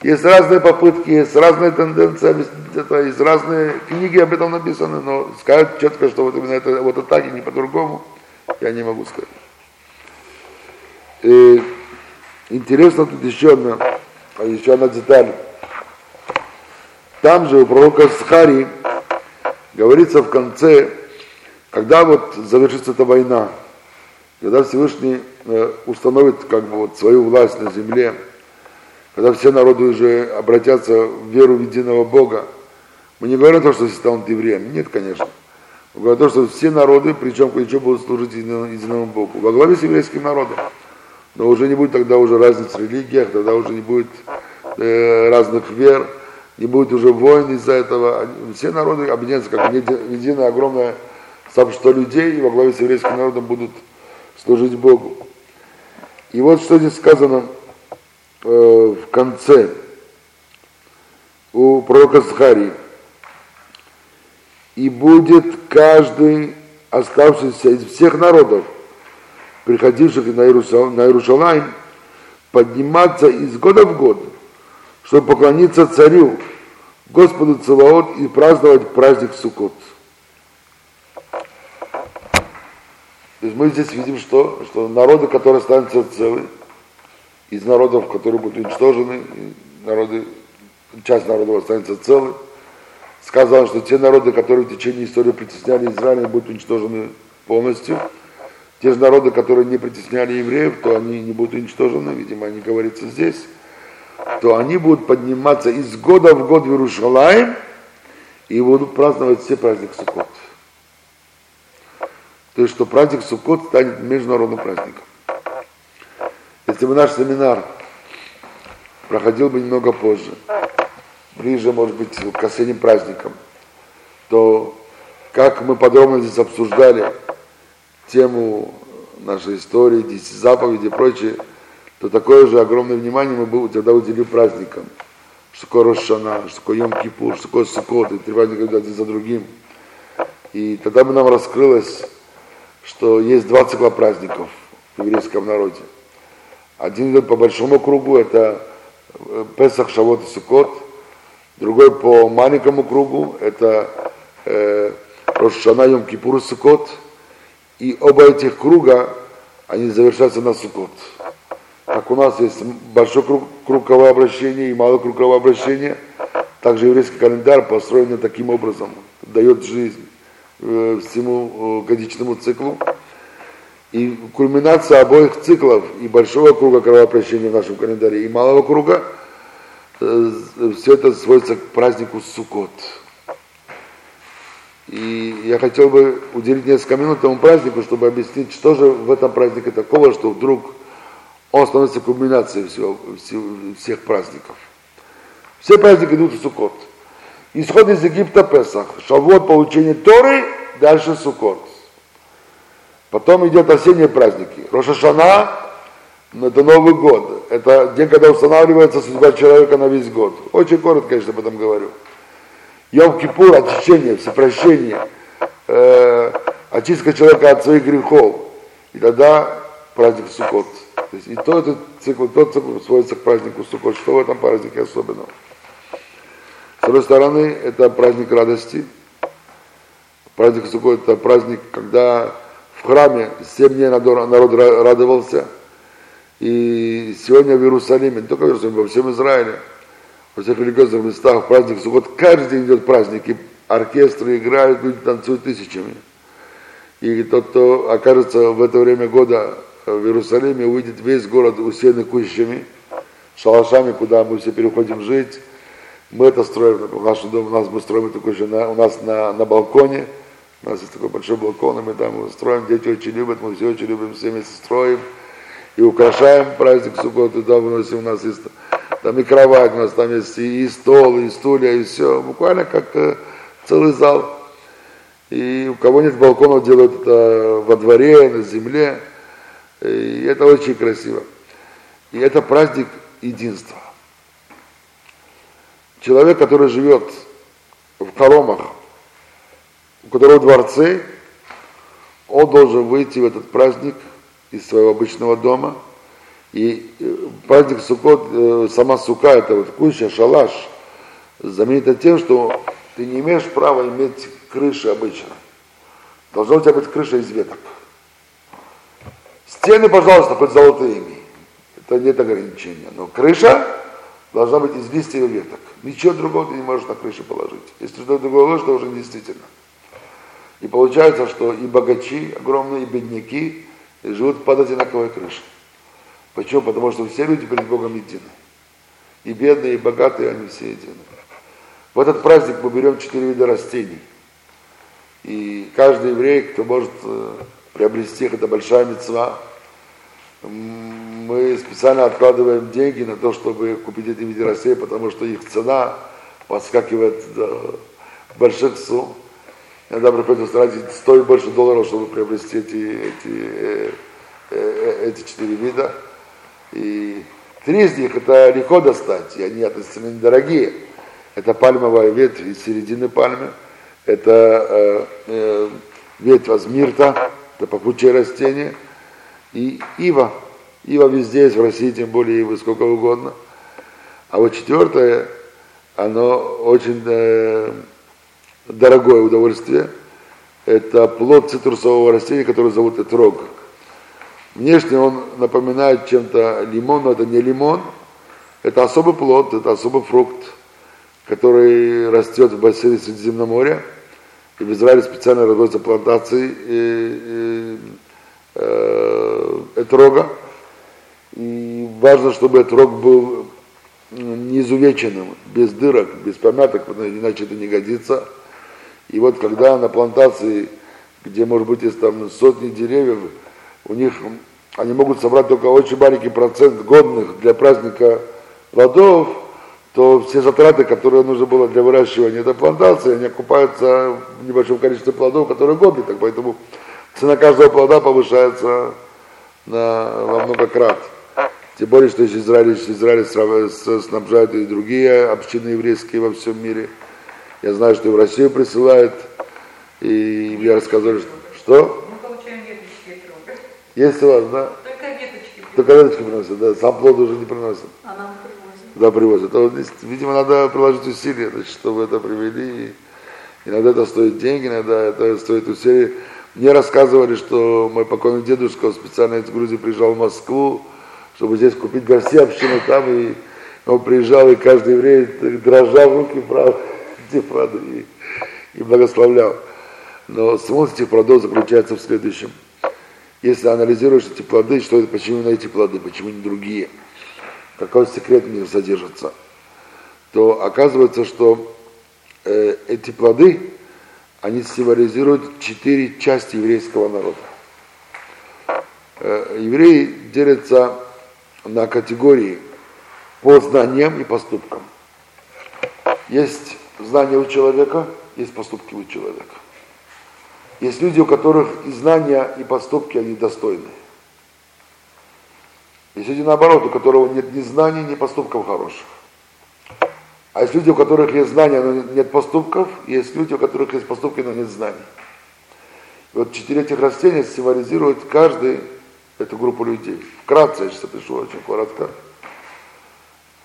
Есть разные попытки, есть разные тенденции, это, есть разные книги об этом написаны, но сказать четко, что вот именно это вот это так и не по-другому, я не могу сказать. И интересно тут еще одна, еще одна деталь. Там же у пророка Схари говорится в конце, когда вот завершится эта война, когда Всевышний э, установит как бы вот свою власть на земле, когда все народы уже обратятся в веру в единого Бога, мы не говорим о том, что все станут евреями. Нет, конечно. Мы говорим о том, что все народы, причем ключом будут служить единому, единому Богу. Во главе с еврейским народом. Но уже не будет тогда уже разниц в религиях, тогда уже не будет э, разных вер, не будет уже войн из-за этого. Все народы объединятся как единое огромное сообщество людей, и во главе с еврейским народом будут служить Богу. И вот что здесь сказано э, в конце у пророка Захарии. И будет каждый оставшийся из всех народов, приходивших на Иерусалим подниматься из года в год – чтобы поклониться царю, Господу Целаот и праздновать праздник Суккот. То есть мы здесь видим, что, что народы, которые останутся целы, из народов, которые будут уничтожены, народы, часть народов останется целы, сказано, что те народы, которые в течение истории притесняли Израиль, будут уничтожены полностью. Те же народы, которые не притесняли евреев, то они не будут уничтожены, видимо, они говорится здесь то они будут подниматься из года в год в Иерушалаем и будут праздновать все праздники Суккот. То есть, что праздник Суккот станет международным праздником. Если бы наш семинар проходил бы немного позже, ближе, может быть, к осенним праздникам, то как мы подробно здесь обсуждали тему нашей истории, десяти заповедей и прочее, то такое же огромное внимание мы бы тогда уделили праздникам. Что такое Рошана, что такое Йом-Кипур, что такое Сукот, и три праздника один за другим. И тогда бы нам раскрылось, что есть два цикла праздников в еврейском народе. Один идет по большому кругу, это э, Песах, Шавот и Сукот. Другой по маленькому кругу, это э, Рошана, Йом-Кипур и Сукот. И оба этих круга, они завершаются на Сукот как у нас есть большой круг, круговое обращение и малое круговое обращение, также еврейский календарь построен таким образом, дает жизнь э, всему э, годичному циклу. И кульминация обоих циклов, и большого круга кровообращения в нашем календаре, и малого круга, э, все это сводится к празднику Суккот. И я хотел бы уделить несколько минут этому празднику, чтобы объяснить, что же в этом празднике такого, что вдруг он становится кульминацией всего, всех праздников. Все праздники идут в Суккот. Исход из Египта Песах, Шавот, получение Торы, дальше Суккот. Потом идет осенние праздники. Рошашана, это Новый год. Это день, когда устанавливается судьба человека на весь год. Очень коротко, конечно, об этом говорю. Йом-Кипур, очищение, всепрощение, э, очистка человека от своих грехов. И тогда праздник Суккот. То есть и то этот цикл, тот цикл сводится к празднику Суккот. Что в этом празднике особенного? С одной стороны, это праздник радости. Праздник Суккот это праздник, когда в храме семь дней народ радовался. И сегодня в Иерусалиме, не только в Иерусалиме, во всем Израиле, во всех религиозных местах праздник Суккот, каждый день идет праздник, и оркестры играют, люди танцуют тысячами. И тот, кто окажется в это время года в Иерусалиме увидит весь город усеянный кущами, шалашами, куда мы все переходим жить, Мы это строим, в нашем доме, у нас мы строим же, на, у нас на, на балконе, у нас есть такой большой балкон, и мы там строим, дети очень любят, мы все очень любим, все вместе строим и украшаем праздник Суккот, туда выносим, у нас есть там и кровать, у нас там есть и, стол, и стулья, и все, буквально как э, целый зал. И у кого нет балконов, делают это во дворе, на земле, и это очень красиво. И это праздник единства. Человек, который живет в хоромах, у которого дворцы, он должен выйти в этот праздник из своего обычного дома. И э, праздник Суккот, э, сама сука, это вот куча, шалаш, знаменита тем, что ты не имеешь права иметь крыши обычно. Должна у тебя быть крыша из веток. Стены, пожалуйста, хоть золотые имей. Это нет ограничения. Но крыша должна быть из листьев и веток. Ничего другого ты не можешь на крышу положить. Если что-то другое ложь, то уже действительно. И получается, что и богачи огромные, и бедняки живут под одинаковой крышей. Почему? Потому что все люди перед Богом едины. И бедные, и богатые, они все едины. В этот праздник мы берем четыре вида растений. И каждый еврей, кто может э, приобрести их, это большая мецва. Мы специально откладываем деньги на то, чтобы купить эти виды растений, потому что их цена подскакивает до больших сумм. Иногда приходится тратить стоит больше долларов, чтобы приобрести эти, эти, э, э, эти четыре вида. И три из них это легко достать, и они относительно недорогие. Это пальмовая ветвь из середины пальмы, это э, э, ветвь азмирта, это попучее растение, и ива. Ива везде есть, в России тем более ивы сколько угодно. А вот четвертое, оно очень э, дорогое удовольствие. Это плод цитрусового растения, которое зовут этрог. Внешне он напоминает чем-то лимон, но это не лимон. Это особый плод, это особый фрукт, который растет в бассейне Средиземного моря. В Израиле специально разводятся плантации и, э, этрога. И важно, чтобы этрог был не изувеченным, без дырок, без помяток, иначе это не годится. И вот когда на плантации, где может быть есть там сотни деревьев, у них они могут собрать только очень маленький процент годных для праздника плодов, то все затраты, которые нужно было для выращивания этой плантации, они окупаются в небольшом количестве плодов, которые годны. Так поэтому цена каждого плода повышается на, во много крат. Тем более, что Израиль, Израиль снабжает и другие общины еврейские во всем мире – я знаю, что и в Россию присылают, и мне рассказали, что... что? Мы получаем веточки. Есть у вас, да? Только веточки. Только веточки приносят, да, сам плод уже не приносят. А нам привозят. Да, привозят. То, видимо, надо приложить усилия, значит, чтобы это привели. Иногда это стоит деньги, иногда это стоит усилия. Мне рассказывали, что мой покойный дедушка специально из Грузии приезжал в Москву, чтобы здесь купить горси общины там, и он приезжал, и каждый еврей дрожал руки, правда, этих плодов и, и благословлял. Но смысл этих плодов заключается в следующем. Если анализируешь эти плоды, что это, почему именно эти плоды, почему не другие, какой секрет в них содержится, то оказывается, что э, эти плоды, они символизируют четыре части еврейского народа. Э, евреи делятся на категории по знаниям и поступкам. Есть знания у человека, есть поступки у человека. Есть люди, у которых и знания, и поступки, они достойны. Есть люди, наоборот, у которого нет ни знаний, ни поступков хороших. А есть люди, у которых есть знания, но нет поступков, и есть люди, у которых есть поступки, но нет знаний. И вот четыре этих растения символизируют каждый эту группу людей. Вкратце, я сейчас опишу очень коротко.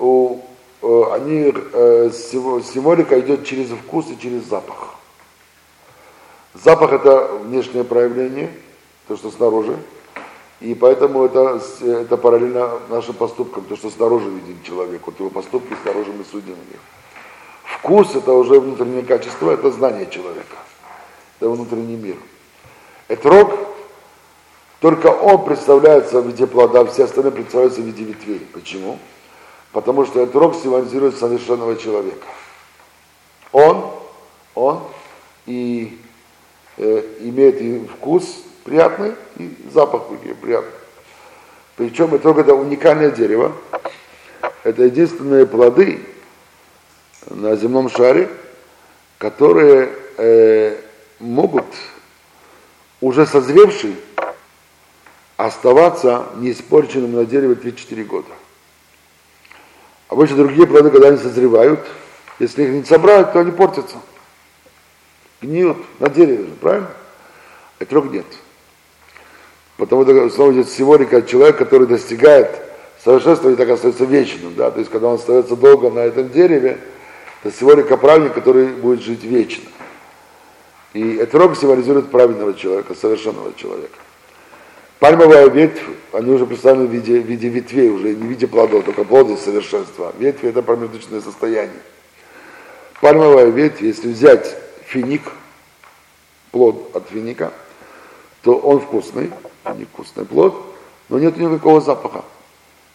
У Э, они, э, символика идет через вкус и через запах. Запах это внешнее проявление, то, что снаружи. И поэтому это, это параллельно нашим поступкам, то, что снаружи видим человек, вот его поступки снаружи мы судим их. Вкус это уже внутреннее качество, это знание человека, это внутренний мир. Это рог, только он представляется в виде плода, все остальные представляются в виде ветвей. Почему? Потому что этот рог символизирует совершенного человека. Он, он и э, имеет и вкус приятный, и запах приятный. Причем это это уникальное дерево. Это единственные плоды на земном шаре, которые э, могут уже созревший оставаться неиспорченным на дереве 3-4 года. Обычно другие плоды, когда они созревают, если их не собрать, то они портятся. Гниют на дереве, правильно? А трех нет. Потому что снова идет символика человека, который достигает совершенства и так остается вечным. Да? То есть, когда он остается долго на этом дереве, это символика праведника, который будет жить вечно. И этот рог символизирует праведного человека, совершенного человека. Пальмовая ветвь, они уже представлены в виде, в виде ветвей, уже не в виде плодов, только плоды совершенства. Ветви это промежуточное состояние. Пальмовая ветвь, если взять финик, плод от финика, то он вкусный, финик вкусный плод, но нет никакого запаха.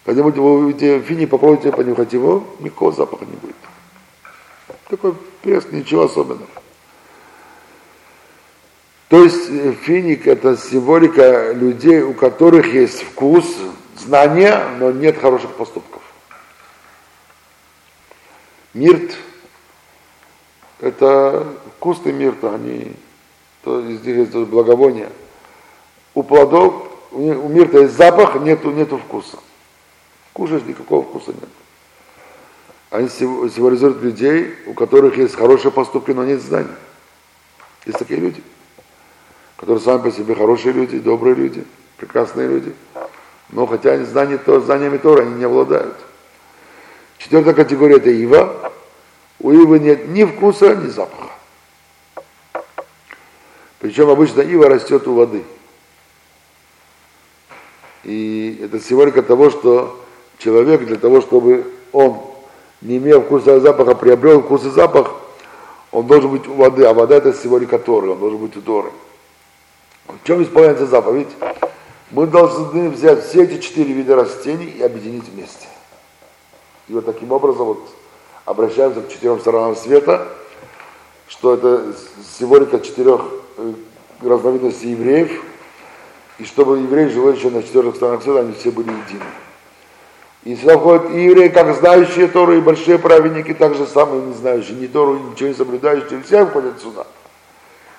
Когда-нибудь вы увидите финик, попробуйте понюхать его, никакого запаха не будет. Такой пресс, ничего особенного. То есть э, финик это символика людей, у которых есть вкус, знания, но нет хороших поступков. Мирт это вкусный мирт, они то из них есть благовоние. У плодов, у мирта есть запах, нету, нету вкуса. Кушаешь, никакого вкуса нет. Они символизируют людей, у которых есть хорошие поступки, но нет знаний. Есть такие люди которые сами по себе хорошие люди, добрые люди, прекрасные люди. Но хотя они знания, то, знаниями Тора они не обладают. Четвертая категория это ива. У ивы нет ни вкуса, ни запаха. Причем обычно ива растет у воды. И это символика того, что человек для того, чтобы он, не имея вкуса и запаха, приобрел вкус и запах, он должен быть у воды, а вода это символика Торы, он должен быть у Торы. В чем исполняется заповедь? Мы должны взять все эти четыре вида растений и объединить вместе. И вот таким образом вот обращаемся к четырем сторонам света, что это символика четырех э, разновидностей евреев, и чтобы евреи, живущие на четырех сторонах света, они все были едины. И сюда входят и евреи, как знающие Тору, и большие праведники, так же самые не знающие ни Тору, ничего не соблюдающие, все входят сюда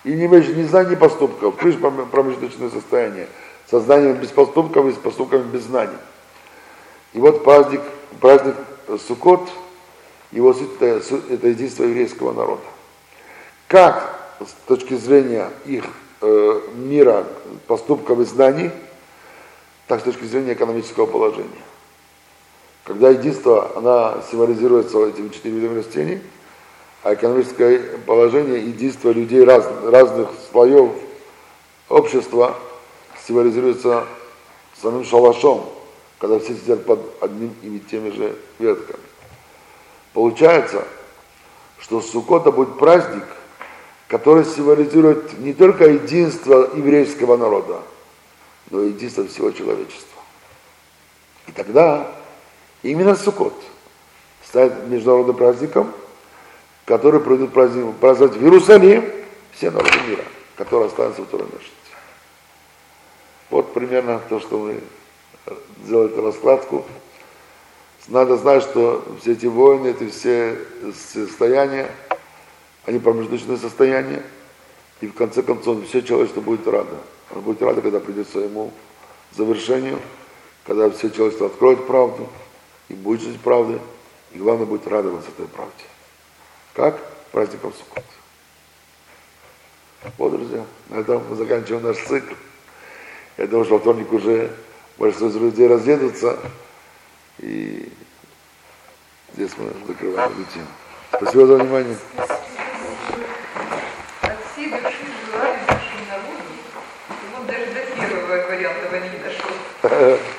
и не имеешь ни знаний, ни поступков, лишь промежуточное состояние, сознанием без поступков и с поступками без знаний. И вот праздник, праздник Суккот, его суть это, это единство еврейского народа. Как с точки зрения их э, мира, поступков и знаний, так с точки зрения экономического положения. Когда единство, она символизируется этими четырьмя видами растений – а экономическое положение действия людей раз, разных слоев общества символизируется самым шалашом, когда все сидят под одним и теми же ветками. Получается, что Сукота будет праздник, который символизирует не только единство еврейского народа, но и единство всего человечества. И тогда именно Сукот станет международным праздником – который пройдут праздновать в Иерусалим все народы мира, которые останутся в месяце. Вот примерно то, что мы сделали эту раскладку. Надо знать, что все эти войны, эти все состояния, они промежуточные состояния, и в конце концов все человечество будет радо. Оно будет радо, когда придет к своему завершению, когда все человечество откроет правду и будет жить правдой, и главное будет радоваться этой правде как праздником Суккот. Вот, друзья, на этом мы заканчиваем наш цикл. Я думаю, что во вторник уже большинство из людей разъедутся, и здесь мы закрываем эту тему. Спасибо за внимание. uh,